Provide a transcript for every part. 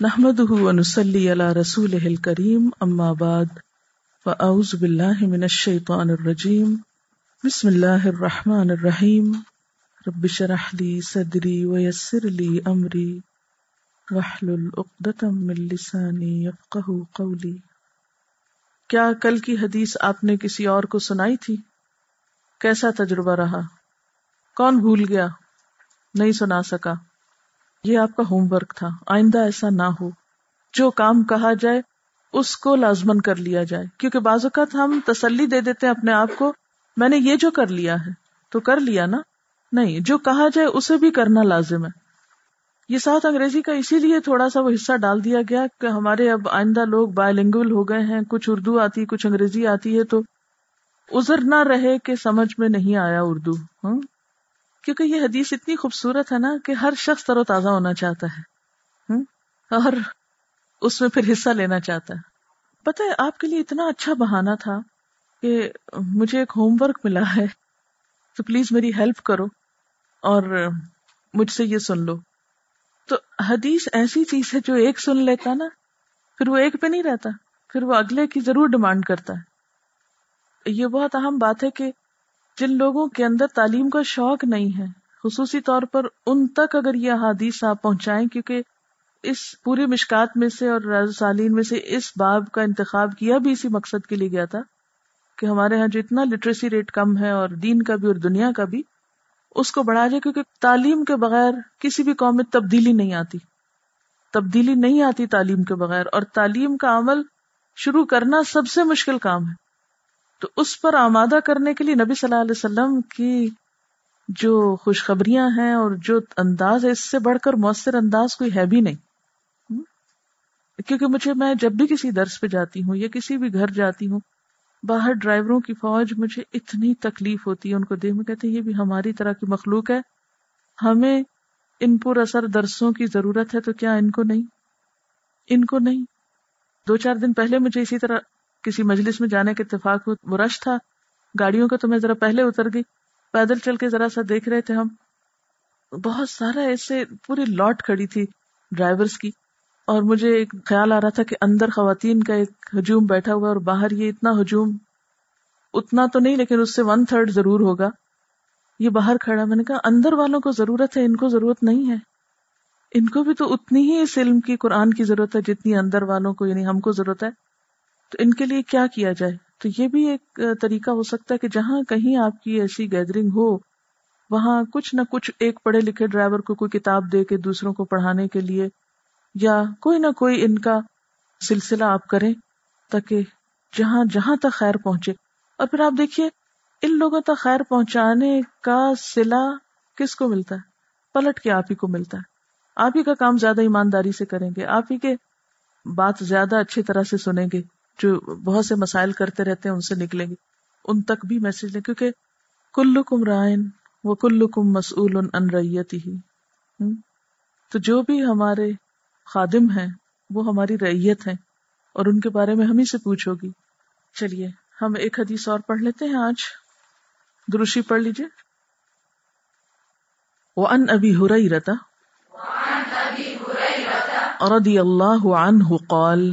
نحمده ونصلي على رسوله الكريم، أما بعد، فأعوذ بالله من الشيطان الرجيم. بسم الله الرحمن الرحيم. رب شرح لي صدري ويسر لي أمري. واحلل عقدة من لساني يفقه قولي. کیا کل کی حدیث آپ نے کسی اور کو سنائی تھی؟ کیسا تجربہ رہا؟ کون بھول گیا؟ نہیں سنا سکا۔ یہ آپ کا ہوم ورک تھا۔ آئندہ ایسا نہ ہو۔ جو کام کہا جائے، اس کو لازمن کر لیا جائے۔ کیونکہ بعض اوقات ہم تسلی دے دیتے ہیں اپنے آپ کو، میں نے یہ جو کر لیا ہے، تو کر لیا نا؟ نہیں، جو کہا جائے، اسے بھی کرنا لازم ہے۔ یہ ساتھ انگریزی کا اسی لیے تھوڑا سا وہ حصہ ڈال دیا گیا کہ ہمارے اب آئندہ لوگ بائے لنگول ہو گئے ہیں۔ کچھ اردو آتی، کچھ انگریزی آتی ہے، تو ازر نہ رہے کہ سمجھ میں نہیں آیا اردو۔ ہاں کیونکہ یہ حدیث اتنی خوبصورت ہے نا کہ ہر شخص تر و تازہ ہونا چاہتا ہے اور اس میں پھر حصہ لینا چاہتا ہے۔ پتہ ہے، آپ کے لیے اتنا اچھا بہانا تھا کہ مجھے ایک ہوم ورک ملا ہے۔ تو پلیز میری ہیلپ کرو اور مجھ سے یہ سن لو۔ تو حدیث ایسی چیز ہے جو ایک سن لیتا نا، پھر وہ ایک پہ نہیں رہتا، پھر وہ اگلے کی ضرور ڈیمانڈ کرتا ہے۔ یہ بہت اہم بات ہے کہ جن لوگوں کے اندر تعلیم کا شوق نہیں ہے، خصوصی طور پر ان تک اگر یہ حادیث آپ پہنچائیں، کیونکہ اس پوری مشکات میں سے اور سالین میں سے اس باب کا انتخاب کیا بھی اسی مقصد کے لیے گیا تھا کہ ہمارے یہاں جو اتنا لٹریسی ریٹ کم ہے اور دین کا بھی اور دنیا کا بھی، اس کو بڑھا جائے، کیونکہ تعلیم کے بغیر کسی بھی قوم میں تبدیلی نہیں آتی۔ تبدیلی نہیں آتی تعلیم کے بغیر، اور تعلیم کا عمل شروع کرنا سب سے مشکل کام ہے۔ تو اس پر آمادہ کرنے کے لیے نبی صلی اللہ علیہ وسلم کی جو خوشخبریاں ہیں اور جو انداز ہے، اس سے بڑھ کر مؤثر انداز کوئی ہے بھی نہیں۔ کیونکہ مجھے، میں جب بھی کسی درس پہ جاتی ہوں یا کسی بھی گھر جاتی ہوں، باہر ڈرائیوروں کی فوج مجھے اتنی تکلیف ہوتی ہے، ان کو دیکھ میں کہتے ہیں، یہ بھی ہماری طرح کی مخلوق ہے، ہمیں ان پر اثر درسوں کی ضرورت ہے تو کیا ان کو نہیں؟ ان کو نہیں۔ دو چار دن پہلے مجھے اسی طرح کسی مجلس میں جانے کے اتفاق وہ رش تھا۔ گاڑیوں کا تو میں ذرا پہلے اتر گئی۔ پیدل چل کے ذرا سا دیکھ رہے تھے ہم۔ بہت سارا ایسے پوری لاٹ کھڑی تھی ڈرائیورز کی۔ اور مجھے ایک خیال آ رہا تھا کہ اندر خواتین کا ایک ہجوم بیٹھا ہوا اور باہر یہ اتنا ہجوم، اتنا تو نہیں، لیکن اس سے ون تھرڈ ضرور ہوگا۔ یہ باہر کھڑا میں نے کہا، اندر والوں کو ضرورت ہے، ان کو ضرورت نہیں ہے۔ ان کو بھی تو اتنی ہی اس علم کی، قرآن کی ضرورت ہے جتنی اندر والوں کو یعنی ہم کو ضرورت ہے۔ تو ان کے لیے کیا کیا جائے؟ تو یہ بھی ایک طریقہ ہو سکتا ہے کہ جہاں کہیں آپ کی ایسی گیدرنگ ہو، وہاں کچھ نہ کچھ ایک پڑھے لکھے ڈرائیور کو کوئی کتاب دے کے دوسروں کو پڑھانے کے لیے، یا کوئی نہ کوئی ان کا سلسلہ آپ کریں تاکہ جہاں جہاں تک خیر پہنچے۔ اور پھر آپ دیکھیے، ان لوگوں تک خیر پہنچانے کا سلا کس کو ملتا ہے؟ پلٹ کے آپ ہی کو ملتا ہے۔ آپ ہی کا کام زیادہ ایمانداری سے کریں گے، آپ ہی کے بات زیادہ اچھی طرح سے سنیں گے۔ جو بہت سے مسائل کرتے رہتے ہیں ان سے نکلیں گے۔ ان تک بھی میسج دیں کیونکہ کلو کم رائن وہ کلو کم مسول ان ریتی ہی تو جو بھی ہمارے خادم ہیں، وہ ہماری ریت ہے اور ان کے بارے میں ہم ہی سے پوچھو گی۔ چلیے، ہم ایک حدیث اور پڑھ لیتے ہیں آج۔ دروشی پڑھ لیجیے وہ ان ابھی ہو رہی رہتا رضی اللہ عنہ قال۔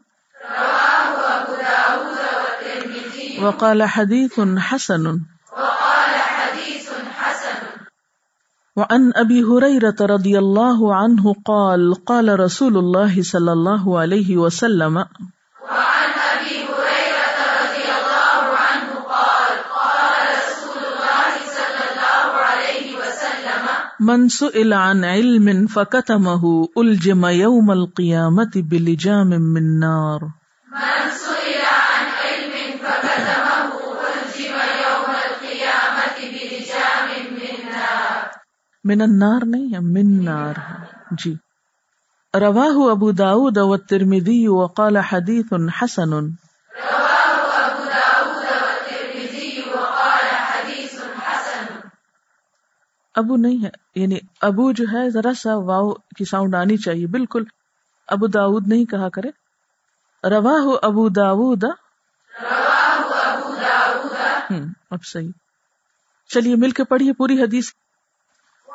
وقال حديث حسن. وقال حديث حسن. وعن ابي هريره رضي الله عنه قال قال رسول الله صلى الله عليه وسلم. وعن ابي هريره رضي الله عنه قال قال رسول الله صلى الله عليه وسلم. من سئل عن علم فكتمه الجم يوم القيامه بلجام من نار. من سئل من النار نہیں ہے من نار جی۔ رواہ ابو داود والترمذی وقال حدیث حسن۔ ابو نہیں ہے یعنی ابو جو ہے، ذرا سا واؤ کی ساؤنڈ آنی چاہیے۔ بالکل ابو داود نہیں کہا کرے۔ رواہ ابو داود۔ اب صحیح۔ چلیے، مل کے پڑھیے پوری حدیث۔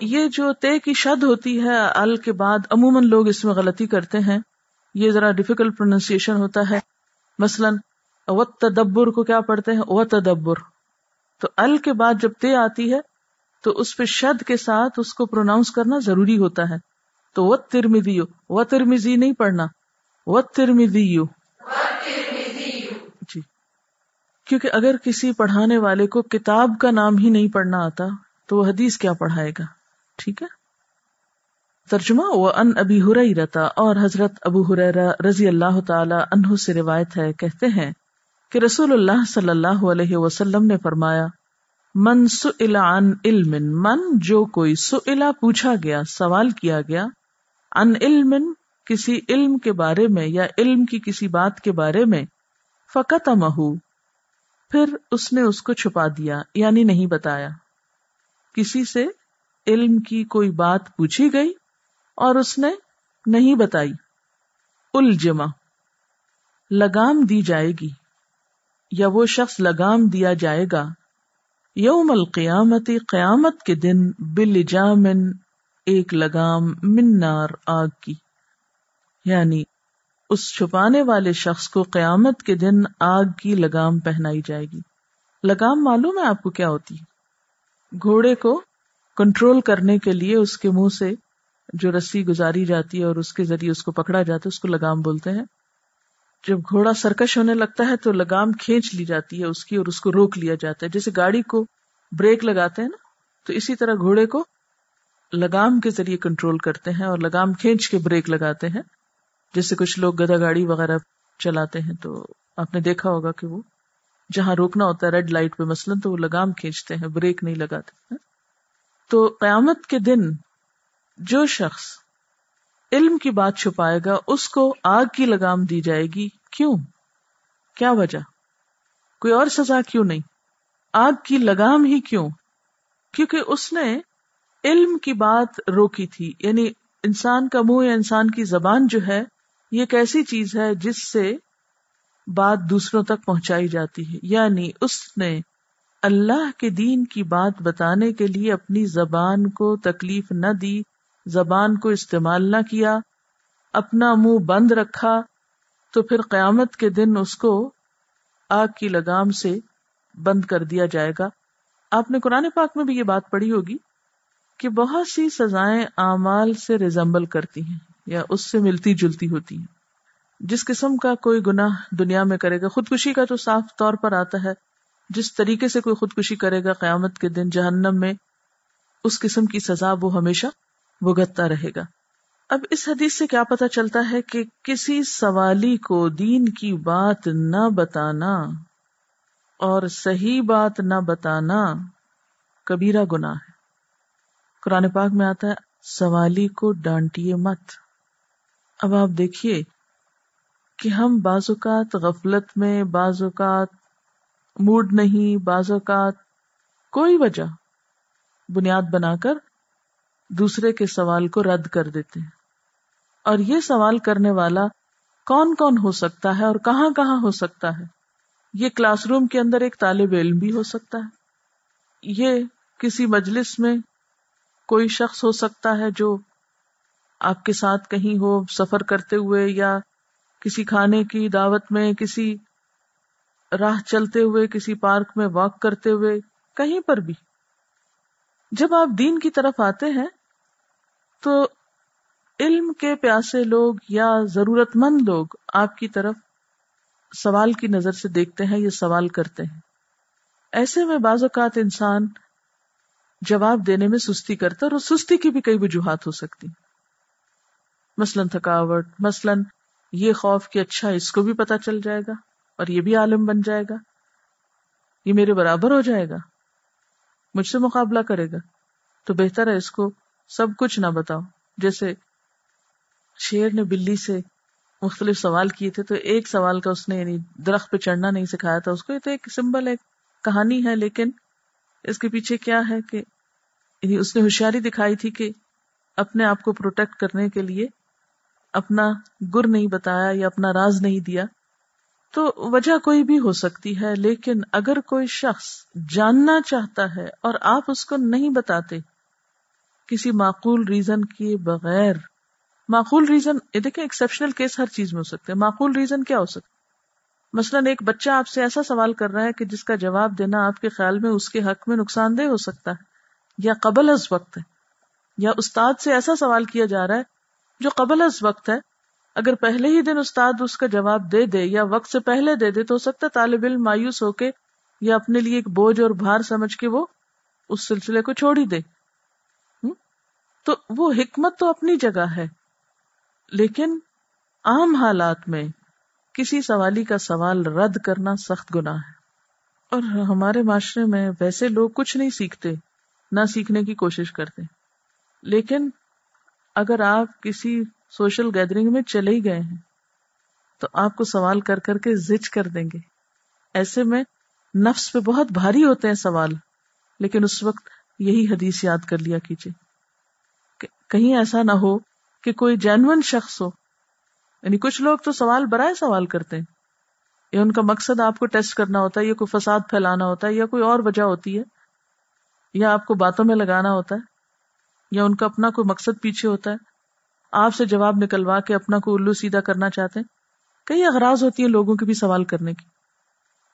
یہ جو تے کی شد ہوتی ہے ال کے بعد، عموماً لوگ اس میں غلطی کرتے ہیں۔ یہ ذرا ڈیفیکلٹ پروننسیشن ہوتا ہے۔ مثلاً و تدبر کو کیا پڑھتے ہیں؟ و تدبر تو ال کے بعد جب تے آتی ہے، تو اس پہ شد کے ساتھ اس کو پروناؤنس کرنا ضروری ہوتا ہے۔ تو وہ ترمیدیو و ترمیزی نہیں پڑھنا۔ و ترمیدیو جی۔ کیونکہ اگر کسی پڑھانے والے کو کتاب کا نام ہی نہیں پڑھنا آتا، تو وہ حدیث کیا پڑھائے گا؟ ٹھیک ہے؟ ترجمہ وہ ان ابھی ہرئی رتا اور حضرت ابو ہریرا رضی اللہ تعالی عنہ سے روایت ہے، کہتے ہیں کہ رسول اللہ صلی اللہ علیہ وسلم نے فرمایا، من سئل عن علم من جو کوئی سلا پوچھا گیا، سوال کیا گیا ان علم کسی علم کے بارے میں یا علم کی کسی بات کے بارے میں فقط مہو پھر اس نے اس کو چھپا دیا یعنی نہیں بتایا۔ کسی سے علم کی کوئی بات پوچھی گئی اور اس نے نہیں بتائی۔ الجما لگام دی جائے گی یا وہ شخص لگام دیا جائے گا۔ یوم القیامت، قیامت کے دن بل جامن ایک لگام منار آگ کی۔ یعنی اس چھپانے والے شخص کو قیامت کے دن آگ کی لگام پہنائی جائے گی۔ لگام معلوم ہے آپ کو کیا ہوتی ہے؟ گھوڑے کو کنٹرول کرنے کے لیے اس کے منہ سے جو رسی گزاری جاتی ہے اور اس کے ذریعے اس کو پکڑا جاتا ہے، اس کو لگام بولتے ہیں۔ جب گھوڑا سرکش ہونے لگتا ہے تو لگام کھینچ لی جاتی ہے اس کی اور اس کو روک لیا جاتا ہے۔ جیسے گاڑی کو بریک لگاتے ہیں نا، تو اسی طرح گھوڑے کو لگام کے ذریعے کنٹرول کرتے ہیں اور لگام کھینچ کے بریک لگاتے ہیں۔ جیسے کچھ لوگ گدا گاڑی وغیرہ چلاتے ہیں تو آپ نے دیکھا ہوگا کہ وہ جہاں روکنا ہوتا ہے ریڈ لائٹ پہ مثلاً تو وہ لگام کھینچتے ہیں، بریک نہیں لگاتے ہیں۔ تو قیامت کے دن جو شخص علم کی بات چھپائے گا، اس کو آگ کی لگام دی جائے گی۔ کیوں؟ کیا وجہ؟ کوئی اور سزا کیوں نہیں؟ آگ کی لگام ہی کیوں؟ کیونکہ اس نے علم کی بات روکی تھی۔ یعنی انسان کا منہ یا انسان کی زبان جو ہے، یہ ایک ایسی چیز ہے جس سے بات دوسروں تک پہنچائی جاتی ہے۔ یعنی اس نے اللہ کے دین کی بات بتانے کے لیے اپنی زبان کو تکلیف نہ دی، زبان کو استعمال نہ کیا، اپنا منہ بند رکھا، تو پھر قیامت کے دن اس کو آگ کی لگام سے بند کر دیا جائے گا۔ آپ نے قرآن پاک میں بھی یہ بات پڑھی ہوگی کہ بہت سی سزائیں اعمال سے ریزمبل کرتی ہیں یا اس سے ملتی جلتی ہوتی ہیں۔ جس قسم کا کوئی گناہ دنیا میں کرے گا، خودکشی کا تو صاف طور پر آتا ہے۔ جس طریقے سے کوئی خودکشی کرے گا قیامت کے دن جہنم میں، اس قسم کی سزا وہ ہمیشہ بھگتتا رہے گا۔ اب اس حدیث سے کیا پتا چلتا ہے کہ کسی سوالی کو دین کی بات نہ بتانا اور صحیح بات نہ بتانا کبیرہ گناہ ہے۔ قرآن پاک میں آتا ہے، سوالی کو ڈانٹیے مت۔ اب آپ دیکھیے کہ ہم بعض اوقات غفلت میں، بعض اوقات موڈ نہیں، بعض اوقات کوئی وجہ بنیاد بنا کر دوسرے کے سوال کو رد کر دیتے ہیں۔ اور یہ سوال کرنے والا کون کون ہو سکتا ہے اور کہاں کہاں ہو سکتا ہے؟ یہ کلاس روم کے اندر ایک طالب علم بھی ہو سکتا ہے۔ یہ کسی مجلس میں کوئی شخص ہو سکتا ہے جو آپ کے ساتھ کہیں ہو سفر کرتے ہوئے یا کسی کھانے کی دعوت میں، کسی راہ چلتے ہوئے، کسی پارک میں واک کرتے ہوئے، کہیں پر بھی۔ جب آپ دین کی طرف آتے ہیں، تو علم کے پیاسے لوگ یا ضرورت مند لوگ آپ کی طرف سوال کی نظر سے دیکھتے ہیں یا سوال کرتے ہیں۔ ایسے میں بعض اوقات انسان جواب دینے میں سستی کرتا اور سستی کی بھی کئی وجوہات ہو سکتی مثلاً تھکاوٹ، مثلاً یہ خوف کہ اچھا اس کو بھی پتا چل جائے گا۔ اور یہ بھی عالم بن جائے گا۔ یہ میرے برابر ہو جائے گا۔ مجھ سے مقابلہ کرے گا۔ تو بہتر ہے اس کو سب کچھ نہ بتاؤ۔ جیسے شیر نے بلی سے مختلف سوال کیے تھے تو ایک سوال کا اس نے یعنی درخت پہ چڑھنا نہیں سکھایا تھا اس کو۔ یہ تو ایک سمبل ہے کہانی ہے، لیکن اس کے پیچھے کیا ہے کہ یعنی اس نے ہوشیاری دکھائی تھی کہ اپنے آپ کو پروٹیکٹ کرنے کے لیے اپنا گر نہیں بتایا یا اپنا راز نہیں دیا۔ تو وجہ کوئی بھی ہو سکتی ہے، لیکن اگر کوئی شخص جاننا چاہتا ہے اور آپ اس کو نہیں بتاتے، کسی معقول ریزن کے بغیر، معقول ریزن، یہ دیکھیں ایکسپشنل کیس ہر چیز میں ہو سکتے ہیں۔ معقول ریزن کیا ہو سکتا مثلاً ایک بچہ آپ سے ایسا سوال کر رہا ہے کہ جس کا جواب دینا آپ کے خیال میں اس کے حق میں نقصان دہ ہو سکتا ہے، یا قبل از وقت ہے، یا استاد سے ایسا سوال کیا جا رہا ہے جو قبل از وقت ہے اگر پہلے ہی دن استاد اس کا جواب دے دے یا وقت سے پہلے دے دے تو ہو سکتا ہے طالب علم مایوس ہو کے یا اپنے لیے ایک بوجھ اور بھار سمجھ کے وہ اس سلسلے کو چھوڑ ہی دے۔ تو وہ حکمت تو اپنی جگہ ہے، لیکن عام حالات میں کسی سوالی کا سوال رد کرنا سخت گنا ہے۔ اور ہمارے معاشرے میں ویسے لوگ کچھ نہیں سیکھتے، نہ سیکھنے کی کوشش کرتے۔ لیکن اگر آپ کسی سوشل گیدرنگ میں چلے ہی گئے ہیں۔ تو آپ کو سوال کر کر کے زچ کر دیں گے۔ ایسے میں نفس پہ بہت بھاری ہوتے ہیں سوال، لیکن اس وقت یہی حدیث یاد کر لیا کیجیے۔ کہیں ایسا نہ ہو کہ کوئی جینون شخص ہو۔ یعنی کچھ لوگ تو سوال برائے سوال کرتے ہیں۔ یا ان کا مقصد آپ کو ٹیسٹ کرنا ہوتا ہے، یا کوئی فساد پھیلانا ہوتا ہے، یا کوئی اور وجہ ہوتی ہے، یا آپ کو باتوں میں لگانا ہوتا ہے، یا ان کا اپنا کوئی مقصد پیچھے ہوتا ہے۔ آپ سے جواب نکلوا کے اپنا کو الو سیدھا کرنا چاہتے ہیں؟ کئی اغراض ہوتی ہیں لوگوں کے بھی سوال کرنے کی۔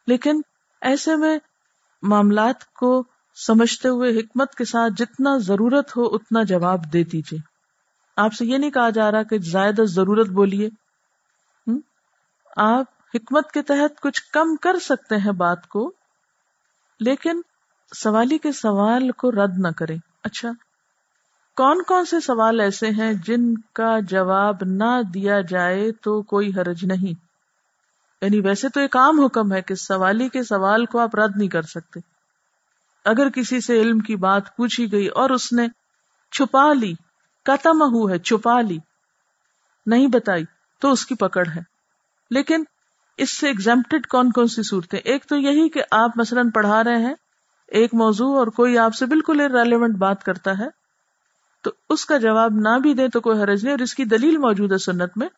لیکن ایسے میں معاملات کو سمجھتے ہوئے، حکمت کے ساتھ جتنا ضرورت ہو، اتنا جواب دے دیجیے آپ سے یہ نہیں کہا جا رہا کہ زائد ضرورت بولیے۔ آپ حکمت کے تحت کچھ کم کر سکتے ہیں بات کو، لیکن سوالی کے سوال کو رد نہ کریں۔ اچھا کون کون سے سوال ایسے ہیں جن کا جواب نہ دیا جائے تو کوئی حرج نہیں۔ یعنی ویسے تو ایک عام حکم ہے کہ سوالی کے سوال کو آپ رد نہیں کر سکتے۔ اگر کسی سے علم کی بات پوچھی گئی اور اس نے چھپا لی کتم ہو ہے، چھپا لی، نہیں بتائی، تو اس کی پکڑ ہے۔ لیکن اس سے ایگزامپٹیڈ کون کون سی صورتیں؟ ایک تو یہی کہ آپ مثلاً پڑھا رہے ہیں، ایک موضوع اور کوئی آپ سے بالکل ریلیونٹ بات کرتا ہے۔ تو اس کا جواب نہ بھی دے تو کوئی حرج نہیں، اور اس کی دلیل موجود ہے سنت میں۔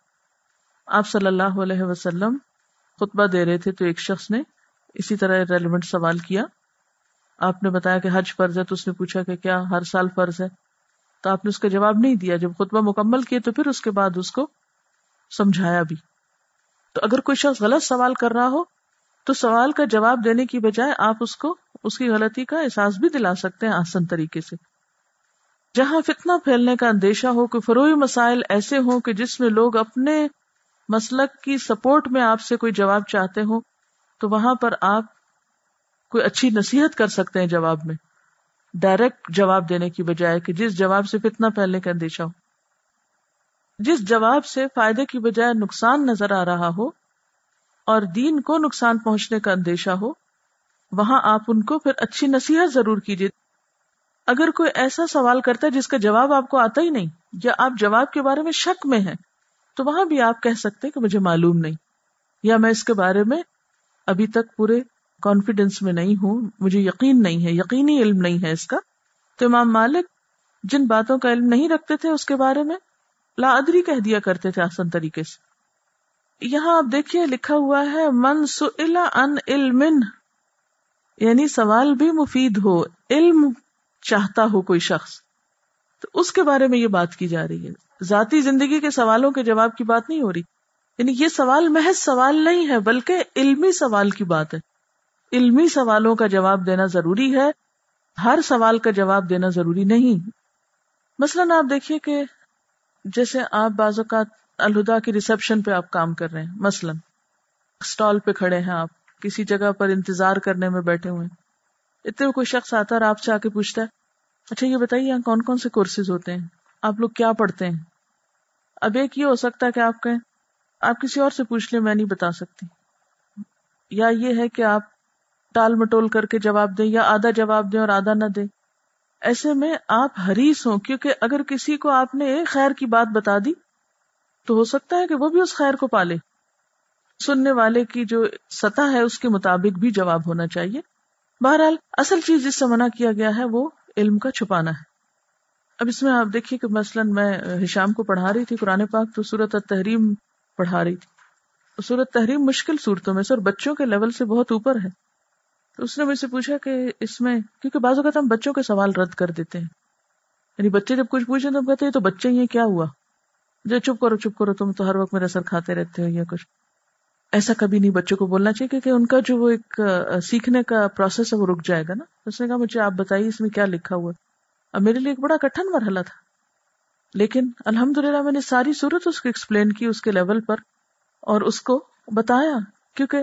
آپ صلی اللہ علیہ وسلم خطبہ دے رہے تھے تو ایک شخص نے اسی طرح ریلیونٹ سوال کیا۔ آپ نے بتایا کہ حج فرض ہے، تو اس نے پوچھا کہ کیا ہر سال فرض ہے؟ تو آپ نے اس کا جواب نہیں دیا۔ جب خطبہ مکمل کیے تو پھر اس کے بعد اس کو سمجھایا بھی۔ تو اگر کوئی شخص غلط سوال کر رہا ہو، تو سوال کا جواب دینے کی بجائے آپ اس کو، اس کی غلطی کا احساس بھی دلا سکتے ہیں آسن طریقے سے۔ جہاں فتنہ پھیلنے کا اندیشہ ہو کہ فروئی مسائل ایسے ہوں کہ جس میں لوگ اپنے مسلک کی سپورٹ میں آپ سے کوئی جواب چاہتے ہوں، تو وہاں پر آپ کوئی اچھی نصیحت کر سکتے ہیں جواب میں، ڈائریکٹ جواب دینے کی بجائے کہ جس جواب سے فتنہ پھیلنے کا اندیشہ ہو۔ جس جواب سے فائدے کی بجائے نقصان نظر آ رہا ہو اور دین کو نقصان پہنچنے کا اندیشہ ہو، وہاں آپ ان کو پھر اچھی نصیحت ضرور کیجیے۔ اگر کوئی ایسا سوال کرتا ہے جس کا جواب آپ کو آتا ہی نہیں، یا آپ جواب کے بارے میں شک میں ہیں، تو وہاں بھی آپ کہہ سکتے کہ مجھے معلوم نہیں۔ یا میں اس کے بارے میں ابھی تک پورے کانفیڈینس میں نہیں ہوں، مجھے یقین نہیں ہے، یقینی علم نہیں ہے اس کا۔ تو امام مالک جن باتوں کا علم نہیں رکھتے تھے اس کے بارے میں لا ادری کہہ دیا کرتے تھے آسان طریقے سے۔ یہاں آپ دیکھیے لکھا ہوا ہے، من ان علم یعنی سوال بھی مفید ہو، علم چاہتا ہو کوئی شخص۔ تو اس کے بارے میں یہ بات کی جا رہی ہے۔ ذاتی زندگی کے سوالوں کے جواب کی بات نہیں ہو رہی۔ یعنی یہ سوال محض سوال نہیں ہے، بلکہ علمی سوال کی بات ہے۔ علمی سوالوں کا جواب دینا ضروری ہے۔ ہر سوال کا جواب دینا ضروری نہیں۔ مثلاً آپ دیکھیے کہ جیسے آپ بعض اوقات الہدا کی ریسپشن پہ آپ کام کر رہے ہیں، مثلاً۔ اسٹال پہ کھڑے ہیں آپ، کسی جگہ پر انتظار کرنے میں بیٹھے ہوئے ہیں۔ اتنے کوئی شخص آتا ہے اور آپ سے آ کے پوچھتا ہے اچھا یہ بتائیے، یہاں کون کون سے کورسز ہوتے ہیں؟ آپ لوگ کیا پڑھتے ہیں؟ اب ایک یہ ہو سکتا ہے کہ آپ کہیں، آپ کسی اور سے پوچھ لیں، میں نہیں بتا سکتی۔ یا یہ ہے کہ آپ ٹال مٹول کر کے جواب دیں، یا آدھا جواب دیں اور آدھا نہ دیں۔ ایسے میں آپ حریص ہوں، کیونکہ اگر کسی کو آپ نے ایک خیر کی بات بتا دی، تو ہو سکتا ہے کہ وہ بھی اس خیر کو پالے۔ سننے والے کی جو سطح ہے، اس کے مطابق بھی جواب ہونا چاہیے۔ بہرحال اصل چیز جس سے منع کیا گیا ہے وہ علم کا چھپانا ہے۔ اب اس میں آپ دیکھیے کہ مثلاً میں ہشام کو پڑھا رہی تھی، قرآن پاک تو صورت تحریم پڑھا رہی تھی۔ صورت تحریم مشکل صورتوں میں سے اور بچوں کے لیول سے بہت اوپر ہے۔ تو اس نے مجھ سے پوچھا کہ اس میں، کیونکہ بعض اوقات ہم بچوں کے سوال رد کر دیتے ہیں۔ یعنی بچے جب کچھ پوچھیں تو کہتے ہیں تو بچے یہ کیا ہوا؟ جو چپ کرو چپ کرو، تم تو ہر وقت میرا سر کھاتے رہتے ہو یا کچھ۔ ایسا کبھی نہیں بچوں کو بولنا چاہیے، کیونکہ ان کا جو وہ ایک سیکھنے کا پروسیس ہے، وہ رک جائے گا نا۔ اس نے کہا، مجھے آپ بتائیے اس میں کیا لکھا ہوا اب میرے لیے ایک بڑا کٹھن مرحلہ تھا۔ لیکن الحمد للہ میں نے ساری صورت اس کو ایکسپلین کی، اس کے لیول پر، اور اس کو بتایا۔ کیونکہ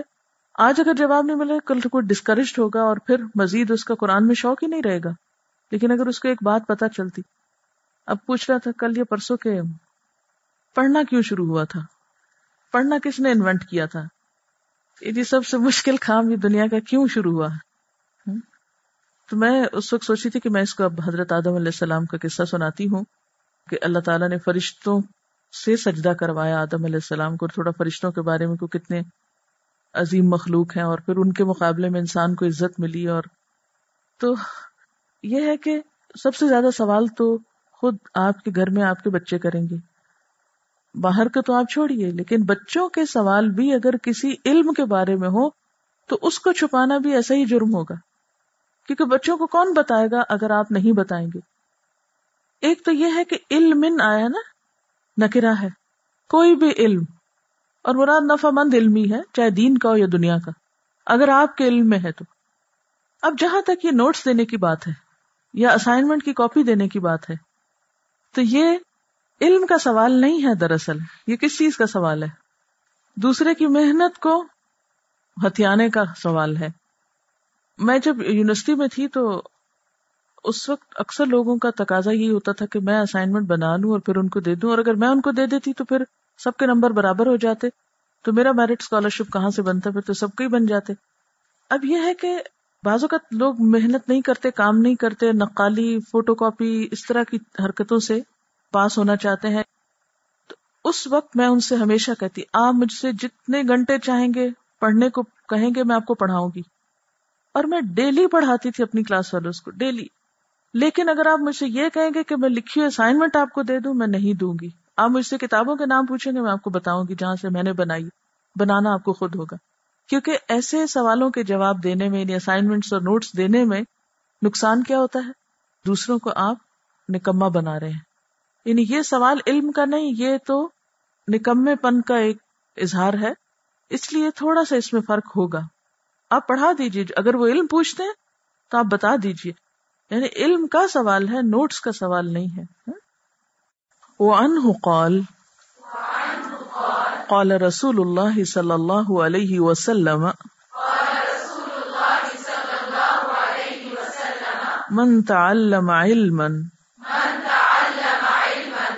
آج اگر جواب نہیں ملے، کل کوئی ڈسکریجڈ ہوگا اور پھر مزید اس کا قرآن میں شوق ہی نہیں رہے گا۔ لیکن اگر اس کو ایک بات پتا چلتی۔ اب پوچھ رہا تھا، کل یہ پرسوں کے پڑھنا کیوں شروع ہوا تھا؟ پڑھنا کس نے انوینٹ کیا تھا؟ یہ سب سے مشکل کام یہ دنیا کا کیوں شروع ہوا؟ تو میں اس وقت سوچی تھی کہ میں اس کو اب حضرت آدم علیہ السلام کا قصہ سناتی ہوں کہ اللہ تعالیٰ نے فرشتوں سے سجدہ کروایا آدم علیہ السلام کو تھوڑا فرشتوں کے بارے میں کو کتنے عظیم مخلوق ہیں اور پھر ان کے مقابلے میں انسان کو عزت ملی اور تو یہ ہے کہ سب سے زیادہ سوال تو خود آپ کے گھر میں آپ کے بچے کریں گے۔ باہر کا تو آپ چھوڑیے، لیکن بچوں کے سوال بھی اگر کسی علم کے بارے میں ہو، تو اس کو چھپانا بھی ایسا ہی جرم ہوگا۔ کیونکہ بچوں کو کون بتائے گا اگر آپ نہیں بتائیں گے؟ ایک تو یہ ہے کہ علم آیا نا نکرا ہے، کوئی بھی علم، اور مراد نفع مند علمی ہے، چاہے دین کا ہو یا دنیا کا۔ اگر آپ کے علم میں ہے تو۔ اب جہاں تک یہ نوٹس دینے کی بات ہے، یا اسائنمنٹ کی کاپی دینے کی بات ہے، تو یہ علم کا سوال نہیں ہے دراصل، یہ کس چیز کا سوال ہے؟ دوسرے کی محنت کو ہتھیانے کا سوال ہے۔ میں جب یونیورسٹی میں تھی تو اس وقت اکثر لوگوں کا تقاضا یہی ہوتا تھا کہ میں اسائنمنٹ بنا لوں اور پھر ان کو دے دوں، اور اگر میں ان کو دے دیتی تو پھر سب کے نمبر برابر ہو جاتے۔ تو میرا میرٹ اسکالرشپ کہاں سے بنتا؟ پھر تو سب کے ہی بن جاتے۔ اب یہ ہے کہ بعض اوقات لوگ محنت نہیں کرتے، کام نہیں کرتے، نقالی فوٹو کاپی اس طرح کی حرکتوں سے پاس ہونا چاہتے ہیں، تو اس وقت میں ان سے ہمیشہ کہتی، آپ مجھ سے جتنے گھنٹے چاہیں گے پڑھنے کو کہیں گے، میں آپ کو پڑھاؤں گی۔ اور میں ڈیلی پڑھاتی تھی اپنی کلاس والوں کو، ڈیلی۔ لیکن اگر آپ مجھ سے یہ کہیں گے کہ میں لکھی ہوئی اسائنمنٹ آپ کو دے دوں، میں نہیں دوں گی۔ آپ مجھ سے کتابوں کے نام پوچھیں گے، میں آپ کو بتاؤں گی جہاں سے میں نے بنائی۔ بنانا آپ کو خود ہوگا۔ کیونکہ ایسے سوالوں کے جواب دینے میں یعنی اسائنمنٹس اور نوٹس دینے میں نقصان کیا ہوتا ہے؟ دوسروں کو آپ نکما بنا رہے ہیں۔ یعنی یہ سوال علم کا نہیں، یہ تو نکمے پن کا ایک اظہار ہے۔ اس لیے تھوڑا سا اس میں فرق ہوگا۔ آپ پڑھا دیجیے اگر وہ علم پوچھتے ہیں تو آپ بتا دیجیے یعنی علم کا سوال ہے، نوٹس کا سوال نہیں ہے۔ وعنه قال قال رسول الله صلى الله عليه وسلم، من تعلم علما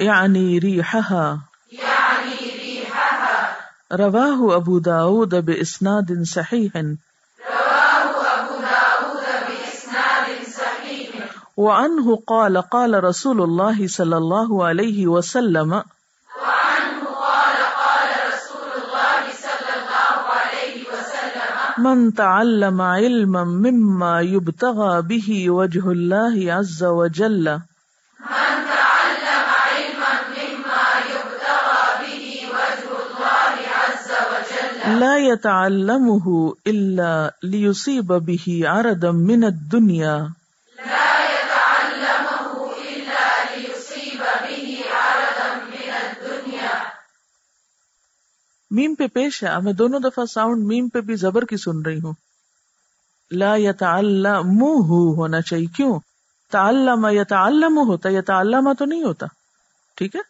یعنی القيامة يعني ريحها يعني ريحها رواه أبو داود بإسناد صحيح رواه أبو داود بإسناد صحيح وعنه قال قال رسول الله صلى الله عليه وسلم. وعنه قال قال رسول الله صلى الله عليه وسلم من تعلم علما مما يبتغى به وجه الله عز وجل. من لا يتعلمه الا ليصيب به عرضا من الدنيا لا يتعلمه إلا ليصيب به عرضا من الدنيا. میم پہ پیش ہے، میں دونوں دفعہ ساؤنڈ میم پہ بھی زبر کی سن رہی ہوں۔ لا يتعلمه ہونا چاہیے، کیوں؟ تعلم يتعلم ہوتا يتعلم تو نہیں ہوتا، ٹھیک ہے؟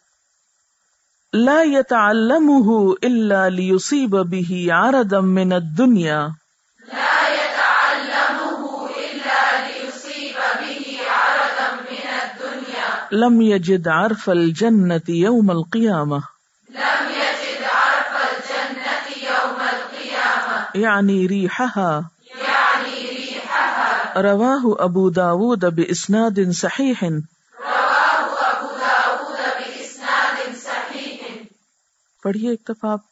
لا يتعلمه الا ليصيب به عرضا من الدنيا لا يتعلمه إلا ليصيب به عرضا من الدنيا. لم يجد عرف الجنة يوم القيامة. لم يجد عرف الجنة يوم القيامة يعني ريحها يعني ريحها. رواه أبو داود بإسناد صحيح. پڑھیے ایک دفعہ آپ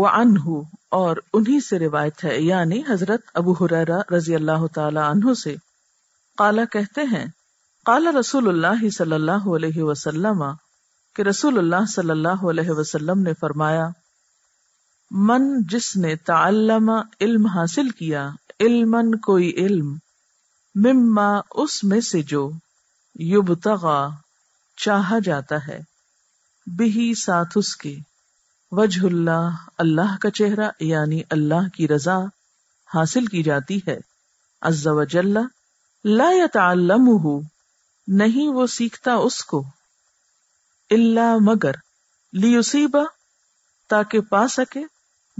وعنہ اور انہی سے روایت ہے یعنی حضرت ابو حریرہ رضی اللہ تعالی عنہ سے۔ قالا کہتے ہیں، قال رسول اللہ صلی اللہ علیہ وسلم کہ رسول اللہ صلی اللہ علیہ وسلم نے فرمایا، من جس نے تعلم علم حاصل کیا علمن کوئی علم، مما اس میں سے جو یبتغا، چاہا جاتا ہے، بہی ساتھ اس کے۔ وجہ اللہ اللہ کا چہرہ یعنی اللہ کی رضا حاصل کی جاتی ہے۔ عز و جل لا يتعلمه نہیں وہ سیکھتا اس کو۔ اللہ مگر لیصیبا تاکہ پا سکے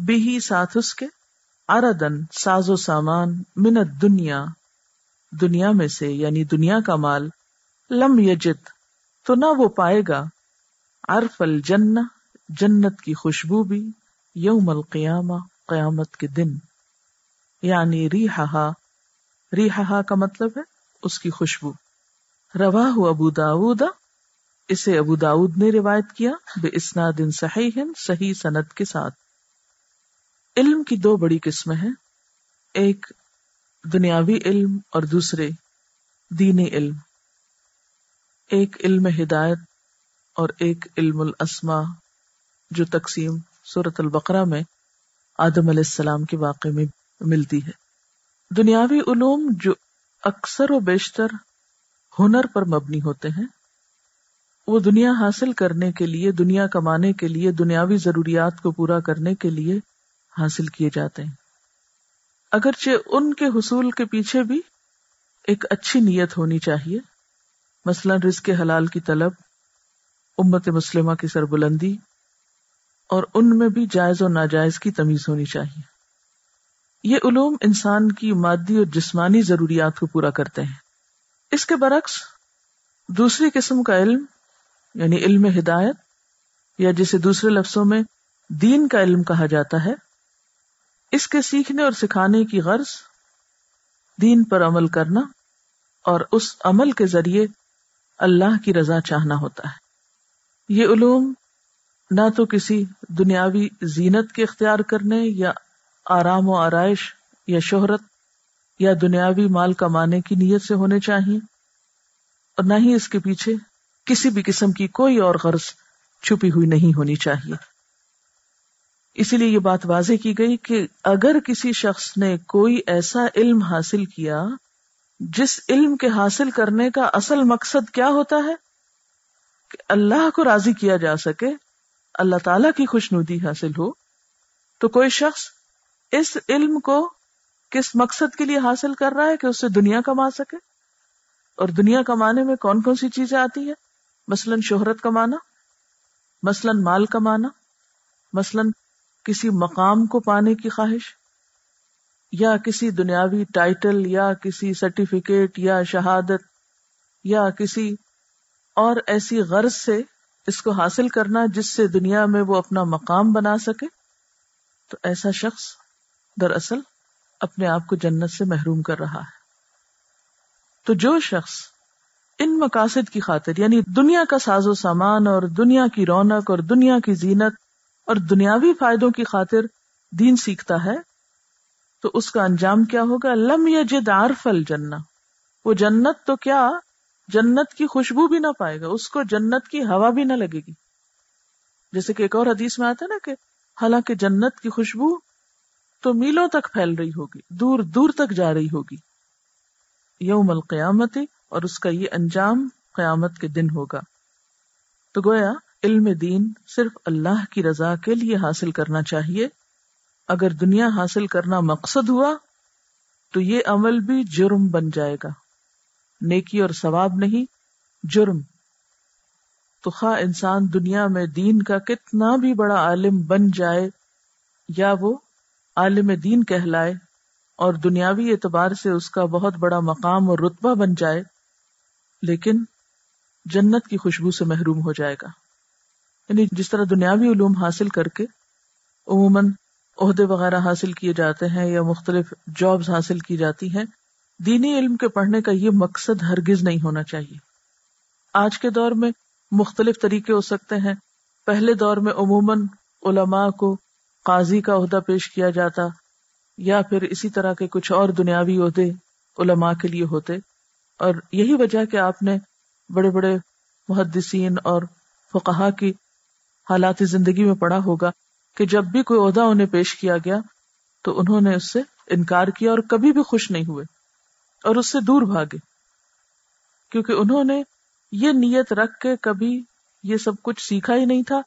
بھی ساتھ اس کے۔ اردن ساز و سامان من الدنیا۔ دنیا میں سے یعنی دنیا کا مال، لم یجد، تو نہ وہ پائے گا۔ عرف الجنہ۔ جنت کی خوشبو بھی یوم القیامہ، قیامت کے دن۔ یعنی ریحہا۔ ریحہا کا مطلب ہے اس کی خوشبو۔ رواہ ابو داود، اسے ابو داود نے روایت کیا بے اسناد صحیح صحیح سند کے ساتھ۔ علم کی دو بڑی قسمیں ہیں۔ ایک دنیاوی علم اور دوسرے دینی علم۔ ایک علم ہدایت اور ایک علم الاسما جو تقسیم صورت البقرہ میں آدم علیہ السلام کے واقع میں ملتی ہے۔ دنیاوی علوم جو اکثر و بیشتر ہنر پر مبنی ہوتے ہیں، وہ دنیا حاصل کرنے کے لیے، دنیا کمانے کے لیے، دنیاوی ضروریات کو پورا کرنے کے لیے حاصل کیے جاتے ہیں۔ اگرچہ ان کے حصول کے پیچھے بھی ایک اچھی نیت ہونی چاہیے۔ مثلا رزق حلال کی طلب، امت مسلمہ کی سربلندی اور ان میں بھی جائز اور ناجائز کی تمیز ہونی چاہیے۔ یہ علوم انسان کی مادی اور جسمانی ضروریات کو پورا کرتے ہیں۔ اس کے برعکس، دوسری قسم کا علم یعنی علم ہدایت، یا جسے دوسرے لفظوں میں دین کا علم کہا جاتا ہے، اس کے سیکھنے اور سکھانے کی غرض دین پر عمل کرنا اور اس عمل کے ذریعے اللہ کی رضا چاہنا ہوتا ہے۔ یہ علوم نہ تو کسی دنیاوی زینت کے اختیار کرنے یا آرام و آرائش یا شہرت یا دنیاوی مال کمانے کی نیت سے ہونے چاہیے اور نہ ہی اس کے پیچھے کسی بھی قسم کی کوئی اور غرض چھپی ہوئی نہیں ہونی چاہیے۔ اسی لیے یہ بات واضح کی گئی کہ اگر کسی شخص نے کوئی ایسا علم حاصل کیا جس علم کے حاصل کرنے کا اصل مقصد کیا ہوتا ہے؟ کہ اللہ کو راضی کیا جا سکے اللہ تعالی کی خوشنودی حاصل ہو، تو کوئی شخص اس علم کو کس مقصد کے لیے حاصل کر رہا ہے کہ اس سے دنیا کما سکے؟ اور دنیا کمانے میں کون کون سی چیزیں آتی ہیں؟ مثلاً شہرت کمانا، مثلاً مال کمانا، مثلاً کسی مقام کو پانے کی خواہش، یا کسی دنیاوی ٹائٹل، یا کسی سرٹیفکیٹ، یا شہادت، یا کسی اور ایسی غرض سے اس کو حاصل کرنا جس سے دنیا میں وہ اپنا مقام بنا سکے، تو ایسا شخص دراصل اپنے آپ کو جنت سے محروم کر رہا ہے۔ تو جو شخص ان مقاصد کی خاطر یعنی دنیا کا ساز و سامان اور دنیا کی رونق اور دنیا کی زینت اور دنیاوی فائدوں کی خاطر دین سیکھتا ہے، تو اس کا انجام کیا ہوگا؟ لم یجد عرف الجنہ۔ وہ جنت تو کیا جنت کی خوشبو بھی نہ پائے گا، اس کو جنت کی ہوا بھی نہ لگے گی۔ جیسے کہ ایک اور حدیث میں آتا ہے نا کہ حالانکہ جنت کی خوشبو تو میلوں تک پھیل رہی ہوگی، دور دور تک جا رہی ہوگی۔ یوم القیامت اور اس کا یہ انجام قیامت کے دن ہوگا۔ تو گویا علم دین صرف اللہ کی رضا کے لیے حاصل کرنا چاہیے۔ اگر دنیا حاصل کرنا مقصد ہوا تو یہ عمل بھی جرم بن جائے گا۔ نیکی اور ثواب نہیں، جرم۔ تو خواہ انسان دنیا میں دین کا کتنا بھی بڑا عالم بن جائے، یا وہ عالم دین کہلائے اور دنیاوی اعتبار سے اس کا بہت بڑا مقام اور رتبہ بن جائے، لیکن جنت کی خوشبو سے محروم ہو جائے گا۔ یعنی جس طرح دنیاوی علوم حاصل کر کے عموماً عہدے وغیرہ حاصل کیے جاتے ہیں یا مختلف جابز حاصل کی جاتی ہیں دینی علم کے پڑھنے کا یہ مقصد ہرگز نہیں ہونا چاہیے۔ آج کے دور میں مختلف طریقے ہو سکتے ہیں۔ پہلے دور میں عموماً علماء کو قاضی کا عہدہ پیش کیا جاتا یا پھر اسی طرح کے کچھ اور دنیاوی عہدے علماء کے لیے ہوتے۔ اور یہی وجہ کہ آپ نے بڑے بڑے محدثین اور فقہا کی حالات زندگی میں پڑھا ہوگا کہ جب بھی کوئی عہدہ انہیں پیش کیا گیا تو انہوں نے اس سے انکار کیا اور کبھی بھی خوش نہیں ہوئے۔ اور اس سے دور بھاگے۔ کیونکہ انہوں نے یہ نیت رکھ کے کبھی یہ سب کچھ سیکھا ہی نہیں تھا۔